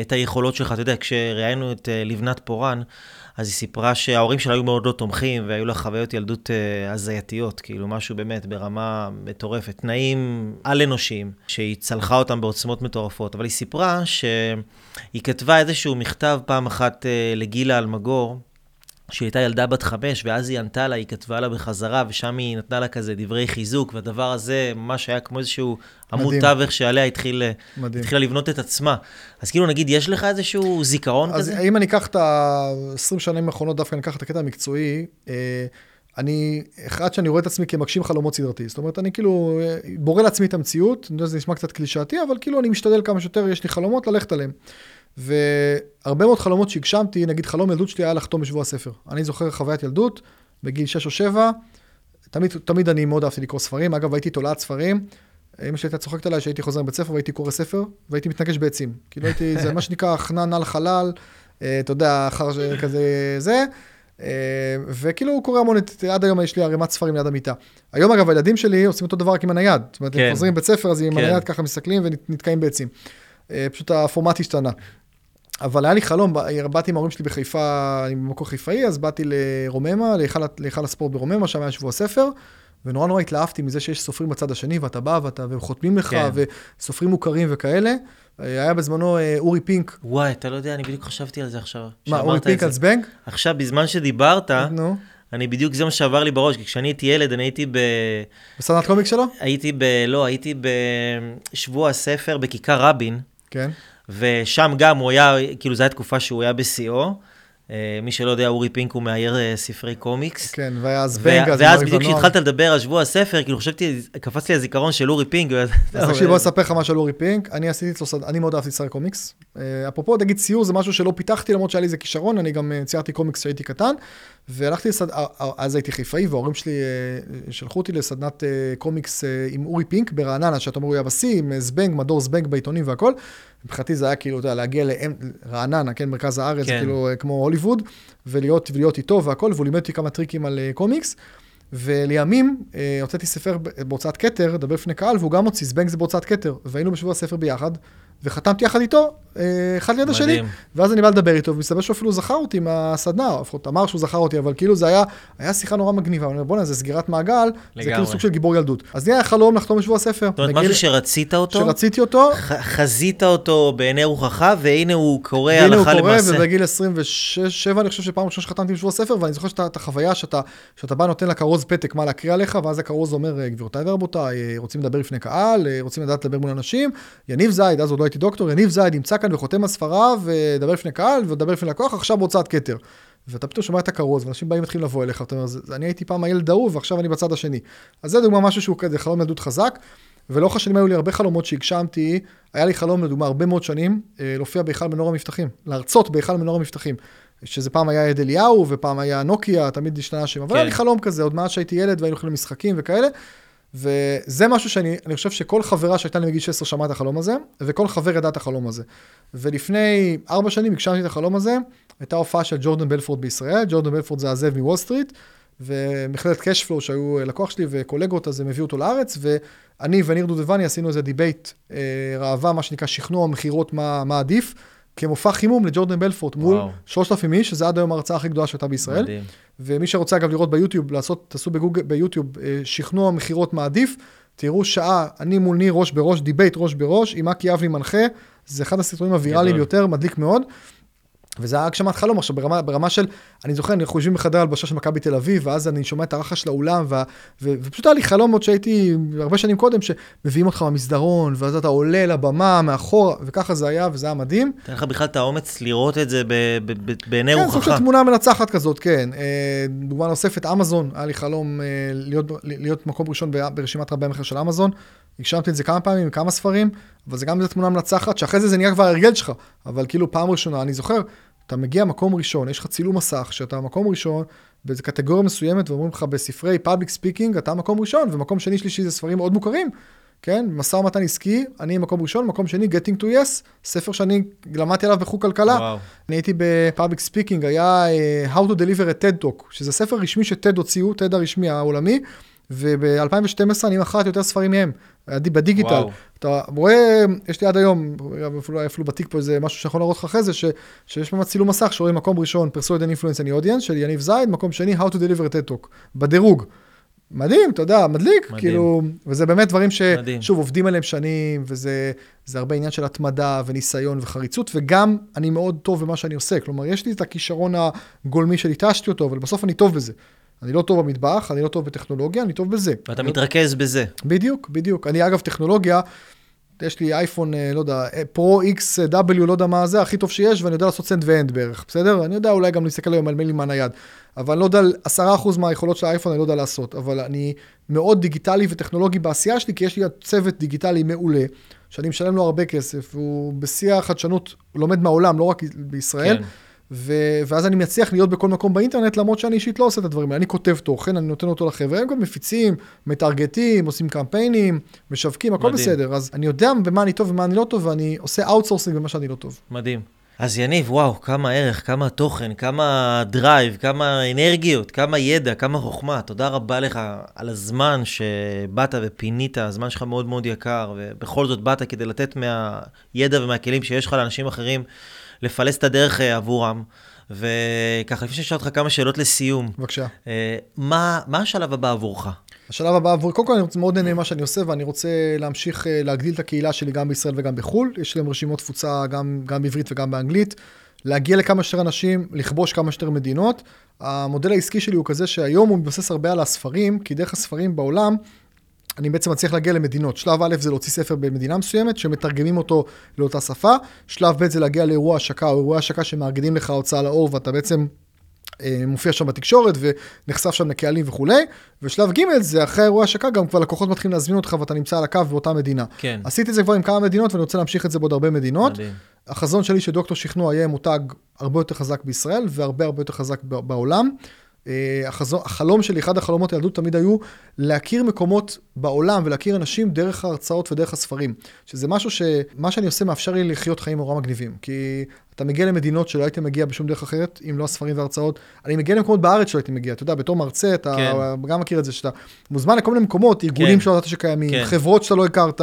את היכולות שלך. אתה יודע, כשראיינו את אה, לבנת פורן, אז היא סיפרה שההורים שלה היו מאוד לא תומכים, והיו לה חוויות ילדות אה, הזייתיות, כאילו משהו באמת ברמה מטורפת, תנאים על-אנושיים, שהיא צלחה אותם בעוצמות מטורפות. אבל היא סיפרה שהיא כתבה איזשהו מכתב פעם אחת אה, לגילה אלמגור, שהיא הייתה ילדה בת חמש, ואז היא ענתה לה, היא כתבה לה בחזרה, ושם היא נתנה לה כזה דברי חיזוק, והדבר הזה ממש היה כמו איזשהו עמוד תווך שעליה התחיל, התחילה לבנות את עצמה. אז כאילו נגיד, יש לך איזשהו זיכרון אז כזה? אז אם אני אקח את ה-20 שנים האחרונות, דווקא אני אקח את הקטע המקצועי, אה, אני, אחד שאני רואה את עצמי כמגשים חלומות סדרתי. זאת אומרת, אני כאילו אה, בורא לעצמי את המציאות, אני יודע שזה נשמע קצת קלישאתי, אבל כאילו אני משתדל כמה שיותר, יש לי חלומות ללכת עליהם. והרבה מאוד חלומות שהגשמתי, נגיד חלום ילדות שלי היה לחתום בשבוע הספר. אני זוכר חוויית ילדות, בגיל 6 או 7, תמיד, תמיד אני מאוד אהבתי לקרוא ספרים. אגב, הייתי תולעת ספרים. אמא שלי הייתה צוחקת עליי שהייתי חוזר מבית ספר והייתי קורא ספר, והייתי מתנגש בעצים. כאילו הייתי, זה מה שנקרא הכנן על חלל, אה, אתה יודע, אחר כזה, זה. אה, וכאילו הוא קורא המון, עד היום יש לי ערימת ספרים ליד המיטה. היום אגב, הילדים שלי עושים אותו דבר רק עם הנייד. זאת אומרת, כן. הם חוזרים מבית ספר, אז עם כן. הנייד ככה מסתכלים ונתקעים בעצים. אה, פשוט הפורמט השתנה. אבל היה לי חלום, באתי עם ההורים שלי בחיפה, אני במקור חיפאי, אז באתי לרוממה, להיכל- הספורט ברוממה, שם היה שבוע ספר, ונורא נורא התלהבתי מזה שיש סופרים בצד השני, ואתה בא ואתה, והם חותמים לך, כן. וסופרים מוכרים וכאלה. אה, היה בזמנו אה, אורי פינק, וואי, אתה לא יודע, אני בדיוק חשבתי על זה עכשיו. מה, אורי פינק. על זבנג? עכשיו, בזמן שדיברת, נו, אני בדיוק, זה מה שעבר לי בראש, כי כשאני הייתי ילד, אני הייתי ב... בסדנת קומיק שלו? הייתי ב... לא, הייתי בשבוע הספר בכיכר רבין, כן. ושם גם הוא היה, כאילו זו הייתה תקופה שהוא היה בשיאו. אה, מי שלא יודע, אורי פינק הוא מאייר אה, ספרי קומיקס. כן, והיה ו- זבנג, אז ואז בדיוק. כשהתחלת לדבר על שבוע הספר, כאילו חשבתי, קפץ לי הזיכרון של אורי פינק. אז תקשיב, בוא נספר לך משהו על אורי פינק. אני עשיתי אצלו, אני מאוד אהבתי צייר קומיקס. אה, אפרופו, נגיד ציור זה משהו שלא פיתחתי, למרות שהיה לי איזה כישרון, אני גם אה, ציירתי קומיקס כשהייתי קטן. והלכתי לסד... אה, אז הייתי חיפאי, וההורים שלי שלחו אותי לסדנת קומיקס עם אורי פינק ברעננה, שאתה אומר הוא היה בשיא, עם זבנג, מדור זבנג בעיתונים והכל. מבחינתי זה היה כאילו, אתה יודע, להגיע לרעננה, כן, מרכז הארץ, כן. כאילו כמו הוליווד, ולהיות, ולהיות איתו והכל, והוא לימד אותי כמה טריקים על קומיקס. ולימים הוצאתי ספר בהוצאת כתר, דבר לפני קהל, והוא גם הוציא, זבנג זה בהוצאת כתר, והיינו בשבוע הספר ביחד, וחתמתי יחד איתו, אחד ליד השני. ואז אני בא לדבר איתו, ומסתבר שהוא אפילו זכר אותי מהסדנה, או לפחות אמר שהוא זכר אותי, אבל כאילו זה היה, היה שיחה נורא מגניבה, אני אומר, בוא'נה, זה סגירת מעגל, זה לגמרי. כאילו סוג של גיבור ילדות. אז לי היה חלום לחתום בשבוע הספר. זאת אומרת, משהו שרצית אותו, שרציתי אותו, ח- חזית אותו בעיני רוחך, והנה הוא קורא והנה הוא הלכה קורא, למעשה. ובגיל 26-7 אני חושב שפעם ראשונה שחתמתי בשבוע הספר, ואני זוכר שאתה- את החוויה שאתה, שאתה בא נותן לכרוז פתק מה להקריא עליך, ואז הכרוז אומר, אה, גבירותיי ורבותיי, אה, רוצים לדבר לפני קהל, אה, רוצים לדעת לדבר מול אנשים, יניב זייד, אז עוד לא הייתי דוקטור, יניב זייד נמצא כאן וחותם על ספריו, ודבר לפני קהל, ודבר לפני לקוח, עכשיו בהוצאת כתר. ואתה פתאום שומע את הכרוז, ואנשים באים מתחילים לבוא אליך, אתה אומר, "זה- זה- אני הייתי פעם הילד ההוא, ועכשיו אני בצד השני. אז זה דוגמה משהו שהוא כזה חלום ילדות חזק, ולאורך השנים היו לי הרבה חלומות שהגשמתי, היה לי חלום לדוגמה הרבה מאוד שנים, אה, להופיע בהיכל מנור המבטחים, להרצות בהיכל מנור המבטחים. שזה פעם היה עד אליהו, ופעם היה נוקיה, תמיד השתנה השם, אבל כן. היה לי חלום כזה, עוד מאז שהייתי ילד והיינו הולכים למשחקים וכאלה, וזה משהו שאני אני חושב שכל חברה שהייתה לי מגיל 16 שמעה את החלום הזה, וכל חבר ידע את החלום הזה. ולפני ארבע שנים הגשמתי את החלום הזה, הייתה הופעה של ג'ורדן בלפורט בישראל, ג'ורדן בלפורט זה הזאב מוול סטריט, ומכללת Cashflow שהיו לקוח שלי וקולגות, אז הם הביאו אותו לארץ, ואני וניר דובדבני עשינו איזה debate, אה, ראווה, מה שנקרא שכנוע מכירות מה, מה עדיף, כמופע חימום לג'ורדן בלפורט מול וואו. 3,000 איש, שזה עד היום ההרצאה הכי גדולה שהייתה בישראל. מדהים. ומי שרוצה אגב לראות ביוטיוב, לעשות, תעשו בגוגל, ביוטיוב, אה, שכנוע מכירות מה עדיף, תראו שעה, אני מול ניר ראש בראש, debate ראש בראש, עם אקי אבני מנחה, זה אחד הסרטונים הוויראליים. יותר, מדליק מאוד. וזה היה הגשמת חלום עכשיו ברמה, ברמה של, אני זוכר, אנחנו יושבים בחדר הלבשה של מכבי תל אביב, ואז אני שומע את הרחש של האולם, וה, ו, ופשוט היה לי חלום עוד שהייתי הרבה שנים קודם, שמביאים אותך במסדרון, ואז אתה עולה לבמה מאחורה, וככה זה היה, וזה היה מדהים. תן לך בכלל את האומץ לראות את זה בעיני כן, סוג רוחך. של תמונה מנצחת כזאת, כן. אה, דוגמה נוספת, אמזון, היה לי חלום אה, להיות, להיות מקום ראשון ברשימת רבי המכר של אמזון. הגשמתי את זה כמה פעמים כמה ספרים, אבל זה גם איזו תמונה מנצחת, שאחרי זה זה נהיה כבר הרגל שלך. אבל כאילו פעם ראשונה, אני זוכר, אתה מגיע מקום ראשון, יש לך צילום מסך, שאתה מקום ראשון, באיזו קטגוריה מסוימת, ואומרים לך בספרי public speaking, אתה מקום ראשון, ומקום שני שלישי זה ספרים מאוד מוכרים. כן, משא ומתן עסקי, אני מקום ראשון, מקום שני, Getting to Yes, ספר שאני למדתי עליו בחוג כלכלה. וואו. אני הייתי ב public speaking, היה uh, How to Deliver a TED Talk, שזה ספר רשמי ש TED הוציאו, TED הרשמי העולמי, וב-2012 אני מכרתי יותר ספרים מהם, בדיגיטל. וואו. אתה רואה, יש לי עד היום, אפילו, אפילו בתיק פה איזה משהו שיכול להראות לך אחרי זה, ש, שיש ממש צילום מסך שרואים מקום ראשון, Persuade and Influence Any Audience של יניב זייד, מקום שני, How to Deliver a TED Talk, בדירוג. מדהים, אתה יודע, מדליק, מדהים. כאילו, וזה באמת דברים. ששוב עובדים עליהם שנים, וזה זה הרבה עניין של התמדה וניסיון וחריצות, וגם אני מאוד טוב במה שאני עושה, כלומר, יש לי את הכישרון הגולמי שליטשתי אותו, אבל בסוף אני טוב בזה. אני לא טוב במטבח, אני לא טוב בטכנולוגיה, אני טוב בזה. ואתה מתרכז בזה. בדיוק, בדיוק. אני אגב טכנולוגיה, יש לי אייפון, אה, לא יודע, פרו XW, לא יודע מה זה, הכי טוב שיש, ואני יודע לעשות סנד ואנד בערך, בסדר? אני יודע אולי גם להסתכל היום על מיילים מהנייד, אבל אני לא יודע, עשרה אחוז מהיכולות של האייפון אני לא יודע לעשות, אבל אני מאוד דיגיטלי וטכנולוגי בעשייה שלי, כי יש לי צוות דיגיטלי מעולה, שאני משלם לו הרבה כסף, והוא בשיא החדשנות, הוא לומד מהעולם, לא רק בישראל. כן. ו- ואז אני מצליח להיות בכל מקום באינטרנט, למרות שאני אישית לא עושה את הדברים האלה. אני כותב תוכן, אני נותן אותו לחבר'ה, הם גם מפיצים, מטרגטים, עושים קמפיינים, משווקים, הכל מדהים. בסדר. אז אני יודע במה אני טוב ומה אני לא טוב, ואני עושה outsourcing במה שאני לא טוב. מדהים. אז יניב, וואו, כמה ערך, כמה תוכן, כמה drive, כמה אנרגיות, כמה ידע, כמה חוכמה. תודה רבה לך על הזמן שבאת ופינית, הזמן שלך מאוד מאוד יקר, ובכל זאת באת כדי לתת מהידע ומהכלים שיש לך לאנשים אחרים, לפלס את הדרך אה, עבורם. וככה, לפני שאשאל אותך כמה שאלות לסיום. בבקשה. אה, מה, מה השלב הבא עבורך? השלב הבא עבור, קודם כל אני מאוד נהנה ממה שאני עושה ואני רוצה להמשיך אה, להגדיל את הקהילה שלי גם בישראל וגם בחו"ל. יש להם רשימות תפוצה גם, גם בעברית וגם באנגלית. להגיע לכמה שיותר אנשים, לכבוש כמה שיותר מדינות. המודל העסקי שלי הוא כזה שהיום הוא מתבסס הרבה על הספרים, כי דרך הספרים בעולם אני בעצם מצליח להגיע למדינות. שלב א' זה להוציא ספר במדינה מסוימת, שמתרגמים אותו לאותה שפה. שלב ב' זה להגיע לאירוע השקה, או אירוע השקה שמארגנים לך הוצאה לאור, ואתה בעצם אה, מופיע שם בתקשורת ונחשף שם לקהלים וכולי. ושלב ג' זה אחרי אירוע השקה, גם כבר לקוחות מתחילים להזמין אותך ואתה נמצא על הקו באותה מדינה. כן. עשיתי את זה כבר עם כמה מדינות ואני רוצה להמשיך את זה בעוד הרבה מדינות. מדהים. החזון שלי שדוקטור שכנוע יהיה מותג הרבה יותר חזק בישראל והרבה הרבה יותר חזק בעולם. אה, החזון, החלום שלי, אחד החלומות הילדות תמיד היו להכיר מקומות בעולם ולהכיר אנשים דרך ההרצאות ודרך הספרים. שזה משהו שמה שאני עושה מאפשר לי לחיות חיים נורא מגניבים. כי אתה מגיע למדינות שלא הייתי מגיע בשום דרך אחרת, אם לא הספרים וההרצאות. אני מגיע למקומות בארץ שלא הייתי מגיע. אתה יודע, בתור מרצה, אתה כן. גם מכיר את זה, שאתה מוזמן לכל מיני מקומות, ארגונים כן. שלא ידעת שקיימים, כן. חברות שאתה לא הכרת,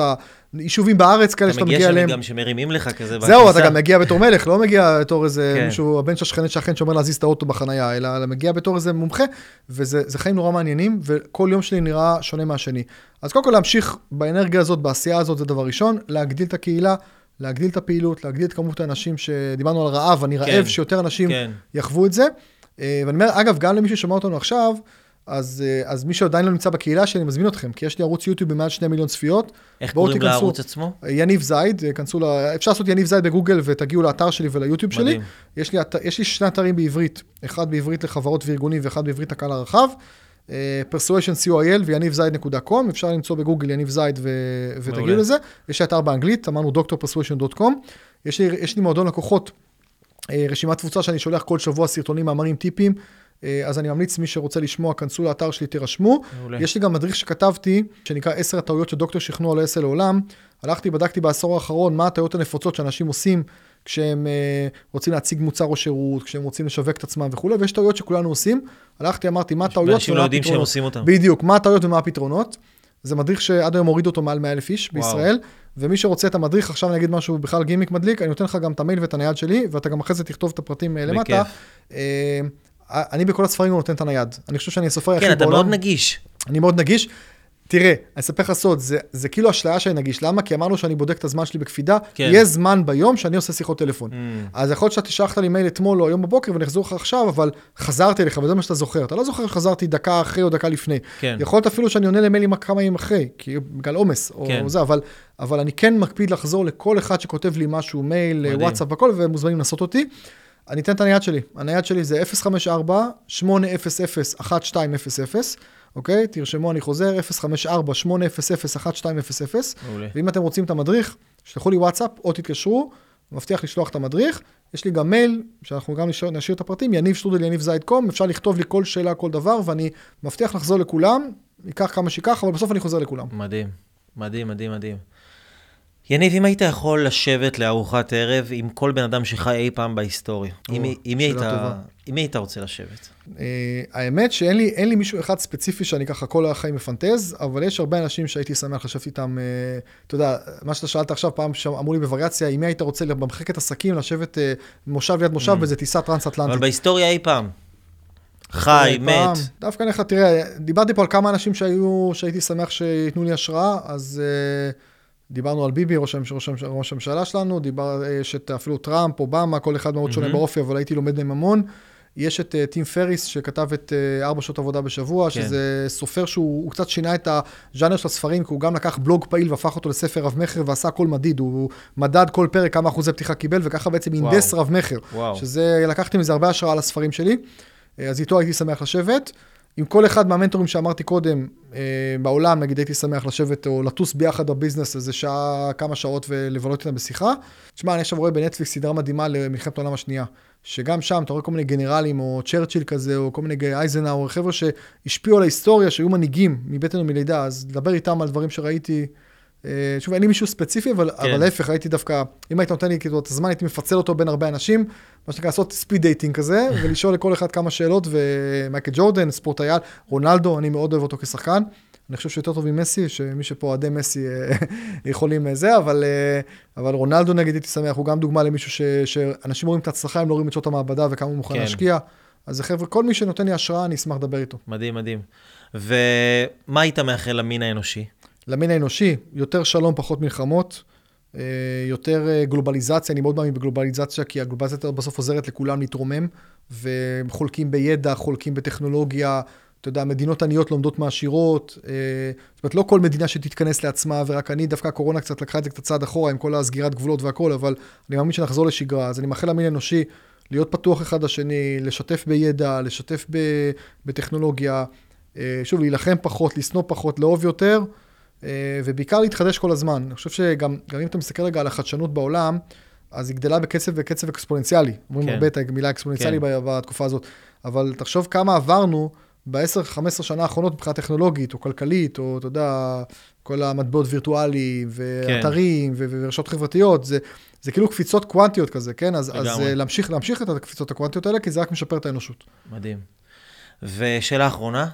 יישובים בארץ כאלה שאתה מגיע אליהם. אתה מגיע שם גם שמרימים לך כזה זהו, אתה גם מגיע בתור מלך, לא מגיע בתור איזה כן. מישהו, הבן של שכן שכן שאומר להזיז את האוטו בחנייה, אלא מגיע בתור איזה מומחה, וזה חיים נורא מעניינים, וכל יום שלי נראה שונה מהשני. אז קודם כל להמשיך באנרגיה הזאת, בעשייה הזאת, זה דבר ראשון, להגדיל את הקהילה. להגדיל את הפעילות, להגדיל את כמות האנשים שדיברנו על רעב, אני רעב כן, שיותר אנשים כן. יחוו את זה. אה, ואני אומר, אגב, גם למי ששומע אותנו עכשיו, אז, אה, אז מי שעדיין לא נמצא בקהילה שלי, אני מזמין אתכם, כי יש לי ערוץ יוטיוב במעל שני מיליון צפיות. איך קוראים לערוץ עצמו? יניב זייד, כנסו ל... אפשר לעשות יניב זייד בגוגל ותגיעו לאתר שלי וליוטיוב מדהים. שלי. יש לי, יש לי שני אתרים בעברית, אחד בעברית לחברות וארגונים ואחד בעברית לקהל הרחב. persuasion co.il ויניב זייד.com, אפשר למצוא בגוגל יניב זייד ו... ותגיעו לזה. יש אתר באנגלית, אמרנו doctorpersuasion.com. יש לי, יש לי מועדון לקוחות, אה, רשימת תפוצה שאני שולח כל שבוע סרטונים, מאמרים, טיפים. אה, אז אני ממליץ, מי שרוצה לשמוע, כנסו לאתר שלי, תירשמו. מעולה. יש לי גם מדריך שכתבתי, שנקרא 10 הטעויות שדוקטור שכנוע לא יעשה לעולם. הלכתי, בדקתי בעשור האחרון מה הטעויות הנפוצות שאנשים עושים כשהם uh, רוצים להציג מוצר או שירות, כשהם רוצים לשווק את עצמם וכולי, ויש טעויות שכולנו עושים. הלכתי, אמרתי, מה הטעויות ומה הפתרונות. אנשים לא יודעים שהם עושים אותם. בדיוק, מה הטעויות ומה הפתרונות. זה מדריך שעד היום הורידו אותו מעל 100 אלף איש בישראל, וואו. ומי שרוצה את המדריך, עכשיו אני אגיד משהו בכלל גימיק מדליק, אני נותן לך גם את המייל ואת הנייד שלי, ואתה גם אחרי זה תכתוב את הפרטים אה, למטה. אה, אני בכל הספרים נותן את הנייד. אני חושב שאני הסופר היחיד בעולם. כן, אתה מאוד נגיש. אני מאוד נגיש. תראה, אני אספר לך סוד, זה, זה כאילו אשליה שאני נגיש. למה? כי אמרנו שאני בודק את הזמן שלי בקפידה. כן. יש זמן ביום שאני עושה שיחות טלפון. Mm. אז יכול להיות שאתה שלחת לי מייל אתמול או היום בבוקר ואני אחזור לך עכשיו, אבל חזרתי אליך, וזה מה שאתה זוכר. אתה לא זוכר שחזרתי דקה אחרי או דקה לפני. כן. יכול להיות אפילו שאני עונה למיילים כמה ימים אחרי, כי בגלל עומס או כן. זה, אבל, אבל אני כן מקפיד לחזור לכל אחד שכותב לי משהו, מייל, מדהים. וואטסאפ וכל, ומוזמנים לנסות אותי. אני אתן את הנייד שלי. הנייד שלי זה 054-800-1200. אוקיי? תרשמו, אני חוזר, 054-800-1200, ואם אתם רוצים את המדריך, שלחו לי וואטסאפ או תתקשרו, מבטיח לשלוח את המדריך. יש לי גם מייל, שאנחנו גם נשאיר, נשאיר את הפרטים, יניב שטרודל יניב זייד com, אפשר לכתוב לי כל שאלה, כל דבר, ואני מבטיח לחזור לכולם, ייקח כמה שייקח, אבל בסוף אני חוזר לכולם. מדהים, מדהים, מדהים, מדהים. יניב, אם היית יכול לשבת לארוחת ערב עם כל בן אדם שחי אי פעם בהיסטוריה, או, עם, עם, מי היית, עם מי היית רוצה לשבת? Uh, האמת שאין לי, לי מישהו אחד ספציפי שאני ככה כל החיים מפנטז, אבל יש הרבה אנשים שהייתי שמח לשבת איתם, uh, אתה יודע, מה שאתה שאלת עכשיו, פעם אמרו לי בווריאציה, עם מי היית רוצה במחלקת עסקים, לשבת uh, מושב ליד מושב mm. באיזה טיסה טרנס-אטלנטית. אבל בהיסטוריה אי פעם. חי, מת. פעם, דווקא לך, תראה, דיברתי פה על כמה אנשים שהיו, שהייתי שמח שייתנו לי השראה, אז... Uh, דיברנו על ביבי, ראש, ראש, ראש הממשלה שלנו, דיבר, יש את אפילו טראמפ, אובמה, כל אחד מאוד mm-hmm. שונה באופי, אבל הייתי לומד מהם המון. יש את uh, טים פריס, שכתב את uh, ארבע שעות עבודה בשבוע, כן. שזה סופר שהוא קצת שינה את הז'אנר של הספרים, כי הוא גם לקח בלוג פעיל והפך אותו לספר רב-מכר ועשה הכל מדיד. הוא מדד כל פרק כמה אחוזי פתיחה קיבל, וככה בעצם הינדס רב-מכר. שזה, לקחתי מזה הרבה השראה על הספרים שלי. אה, אז איתו הייתי שמח לשבת. עם כל אחד מהמנטורים שאמרתי קודם אה, בעולם, נגיד הייתי שמח לשבת או לטוס ביחד בביזנס איזה שעה, כמה שעות ולבלות איתם בשיחה. תשמע, אני עכשיו רואה בנטפליקס סדרה מדהימה למלחמת העולם השנייה, שגם שם אתה רואה כל מיני גנרלים או צ'רצ'יל כזה, או כל מיני אייזנאור, חבר'ה שהשפיעו על ההיסטוריה, שהיו מנהיגים מבטן ומלידה, אז לדבר איתם על דברים שראיתי, שוב, אין לי מישהו ספציפי, אבל, כן. אבל להפך, הייתי דווקא, אם היית נותן לי כאילו את הזמן, הייתי מפצל אותו בין הרבה אנשים, מה שנקרא לעשות speed dating כזה, ולשאול לכל אחד כמה שאלות, ומייקל ג'ורדן, ספורטאי על, רונלדו, אני מאוד אוהב אותו כשחקן. אני חושב שיותר טוב ממסי, שמי שפה אוהדי מסי אה, יכולים אה, זה, אבל, אה, אבל רונלדו נגיד הייתי שמח, הוא גם דוגמה למישהו ש, שאנשים רואים את ההצלחה, הם לא רואים את שעות המעבדה וכמה הוא מוכן כן. להשקיע. אז חבר'ה, כל מי שנותן לי השראה, אני אשמח לדבר איתו. מדהים, מדהים. ומה היית מאחל למין האנושי? למין האנושי, יותר שלום, פחות מלחמות, אה, יותר אה, גלובליזציה, אני מאוד מאמין בגלובליזציה, כי הגלובליזציה בסוף עוזרת לכולם להתרומם, וחולקים בידע, חולקים בטכנולוגיה, אתה יודע, מדינות עניות לומדות מעשירות, אה, זאת אומרת, לא כל מדינה שתתכנס לעצמה, ורק אני, דווקא הקורונה קצת לקחה את זה קצת צעד אחורה עם כל הסגירת גבולות והכל, אבל אני מאמין שנחזור לשגרה, אז אני מאחל למין האנושי להיות פתוח אחד לשני, לשתף בידע, לשתף בטכנולוגיה, שוב, להילחם פחות, לשנוא פחות, לאהוב יותר. אה, ובעיקר להתחדש כל הזמן. אני חושב שגם גם אם אתה מסתכל רגע על החדשנות בעולם, אז היא גדלה בקצב וקצב אקספוננציאלי. אומרים כן. הרבה את המילה אקספוננציאלי כן. בתקופה הזאת, אבל תחשוב כמה עברנו ב-10-15 שנה האחרונות מבחינה טכנולוגית או כלכלית, או אתה יודע, כל המטבעות וירטואליים, ואתרים, ו- ורשתות חברתיות, זה, זה כאילו קפיצות קוונטיות כזה, כן? אז, אז לגמרי. אה, להמשיך, להמשיך את הקפיצות הקוונטיות האלה, כי זה רק משפר את האנושות. מדהים. ושאלה אחרונה,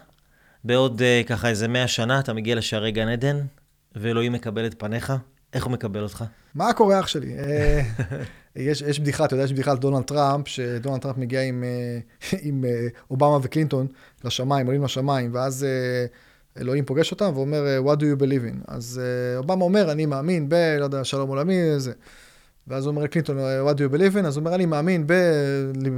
בעוד אה, ככה איזה 100 שנה אתה מגיע לשערי גן עדן, ואלוהים מקבל את פניך, איך הוא מקבל אותך? מה קורה אח שלי? אה, יש, יש בדיחה, אתה יודע, יש בדיחה על דונלד טראמפ, שדונלד טראמפ מגיע עם, אה, עם אובמה וקלינטון לשמיים, עולים לשמיים, ואז אלוהים פוגש אותם ואומר, what do you believe in? אז אובמה אומר, אני מאמין ב, לא יודע, שלום עולמי, זה. ואז אומר לקלינטון, what do you believe in? אז הוא אומר, אני מאמין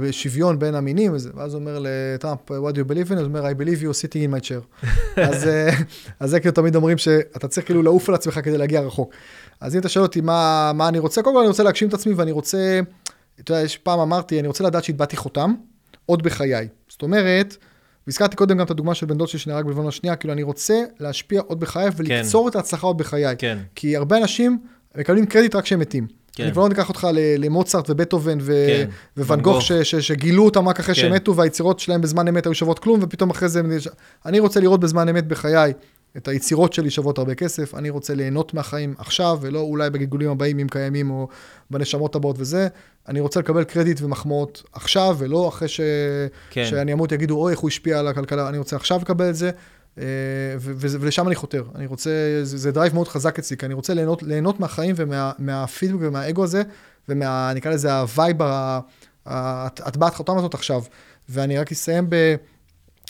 בשוויון בין המינים, וזה. ואז הוא אומר לטראמפ, what do you believe in? אז הוא אומר, I believe you sitting in my chair. אז, אה, אז זה כאילו תמיד אומרים שאתה צריך כאילו לעוף על עצמך כדי להגיע רחוק. אז אם אתה שואל אותי מה, מה אני רוצה, קודם כל אני רוצה להגשים את עצמי ואני רוצה, אתה יודע, יש פעם אמרתי, אני רוצה לדעת שהטבעתי חותם עוד בחיי. זאת אומרת, והזכרתי קודם גם את הדוגמה של בן דוד שלי שנהרג בלבנון השנייה, כאילו אני רוצה להשפיע עוד בחיי וליצור את ההצלחה עוד בחיי. כן. כי הרבה אנשים מקבלים קרדיט רק כשהם מתים. כן. אני כבר לא ניקח אותך למוצרט ובטהובן ו- כן. וואן ואן גוך. ש- ש- שגילו אותם רק אחרי כן. שהם מתו והיצירות שלהם בזמן אמת היו שוות כלום ופתאום אחרי זה... אני רוצה לראות בזמן אמת בחיי את היצירות שלי שוות הרבה כסף, אני רוצה ליהנות מהחיים עכשיו ולא אולי בגלגולים הבאים אם קיימים או בנשמות הבאות וזה. אני רוצה לקבל קרדיט ומחמאות עכשיו ולא אחרי ש... כן. שאני אמות יגידו אוי איך הוא השפיע על הכלכלה, אני רוצה עכשיו לקבל את זה. אה, ולשם אני חותר. אני רוצה, זה, זה drive מאוד חזק אצלי, כי אני רוצה ליהנות, ליהנות מהחיים ומהפידבק ומהאגו הזה, ומה, נקרא לזה ה vibe, הטבעת חותם הזאת עכשיו. ואני רק אסיים ב...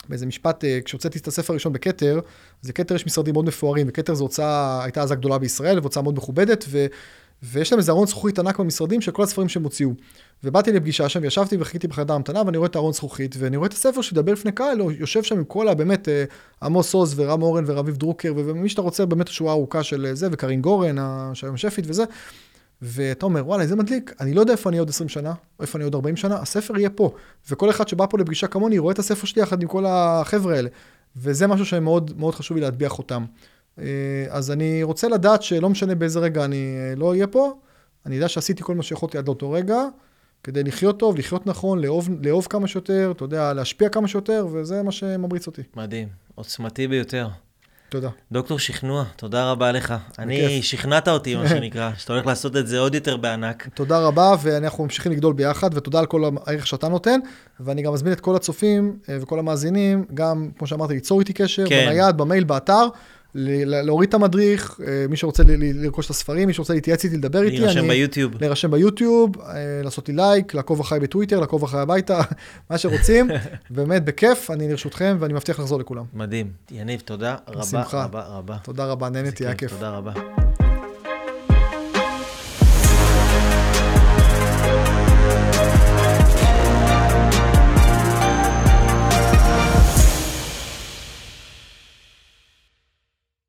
באיזה משפט, אה, כשהוצאתי את הספר הראשון בכתר, אז לכתר יש משרדים מאוד מפוארים, וכתר זו הוצאה, הייתה אז הגדולה בישראל, והוצאה מאוד מכובדת, ו, ויש להם איזה ארון זכוכית ענק במשרדים של כל הספרים שהם הוציאו. ובאתי לפגישה שם, וישבתי וחיכיתי בחדר המתנה, ואני רואה את הארון זכוכית, ואני רואה את הספר שלי לדבר לפני קהל, הוא יושב שם עם כל ה... באמת, אה, עמוס עוז ורם אורן ורביב דרוקר, ומי שאתה רוצה, באמת שורה ארוכה של אה, זה, וקרין גורן, שהיום שפית וזה. ואתה אומר, וואלה, זה מדליק, אני לא יודע איפה אני עוד 20 שנה, או איפה אני עוד 40 שנה, הספר יהיה פה. וכל אחד שבא פה לפגישה כמוני, רואה את הספר שלי יחד עם כל החבר'ה האלה. וזה משהו שמאוד מאוד חשוב לי להטביע חותם. אה, אז אני רוצה לדעת שלא משנה באיזה רגע אני אה, לא אהיה פה, אני יודע שעשיתי כל מה שיכולתי עד לאותו רגע, כדי לחיות טוב, לחיות נכון, לאהוב, לאהוב כמה שיותר, אתה יודע, להשפיע כמה שיותר, וזה מה שממריץ אותי. מדהים, עוצמתי ביותר. תודה. דוקטור שכנוע, תודה רבה לך. אני, בכיף. שכנעת אותי, מה שנקרא, שאתה הולך לעשות את זה עוד יותר בענק. תודה רבה, ואנחנו ממשיכים לגדול ביחד, ותודה על כל הערך שאתה נותן, ואני גם מזמין את כל הצופים אה, וכל המאזינים, גם, כמו שאמרתי, ליצור איתי קשר, כן. בנייד, במייל, באתר, להוריד את המדריך, אה, מי שרוצה לרכוש את הספרים, מי שרוצה להתייעץ איתי, לדבר איתי. להירשם ביוטיוב. להירשם ביוטיוב, אה, לעשות לי לייק, לעקוב אחריי בטוויטר, לעקוב אחריי הביתה, מה שרוצים. באמת, בכיף, אני לרשותכם, ואני מבטיח לחזור לכולם. מדהים. יניב, תודה רבה. רבה רבה. תודה רבה, נהניתי, היה כיף. תודה רבה.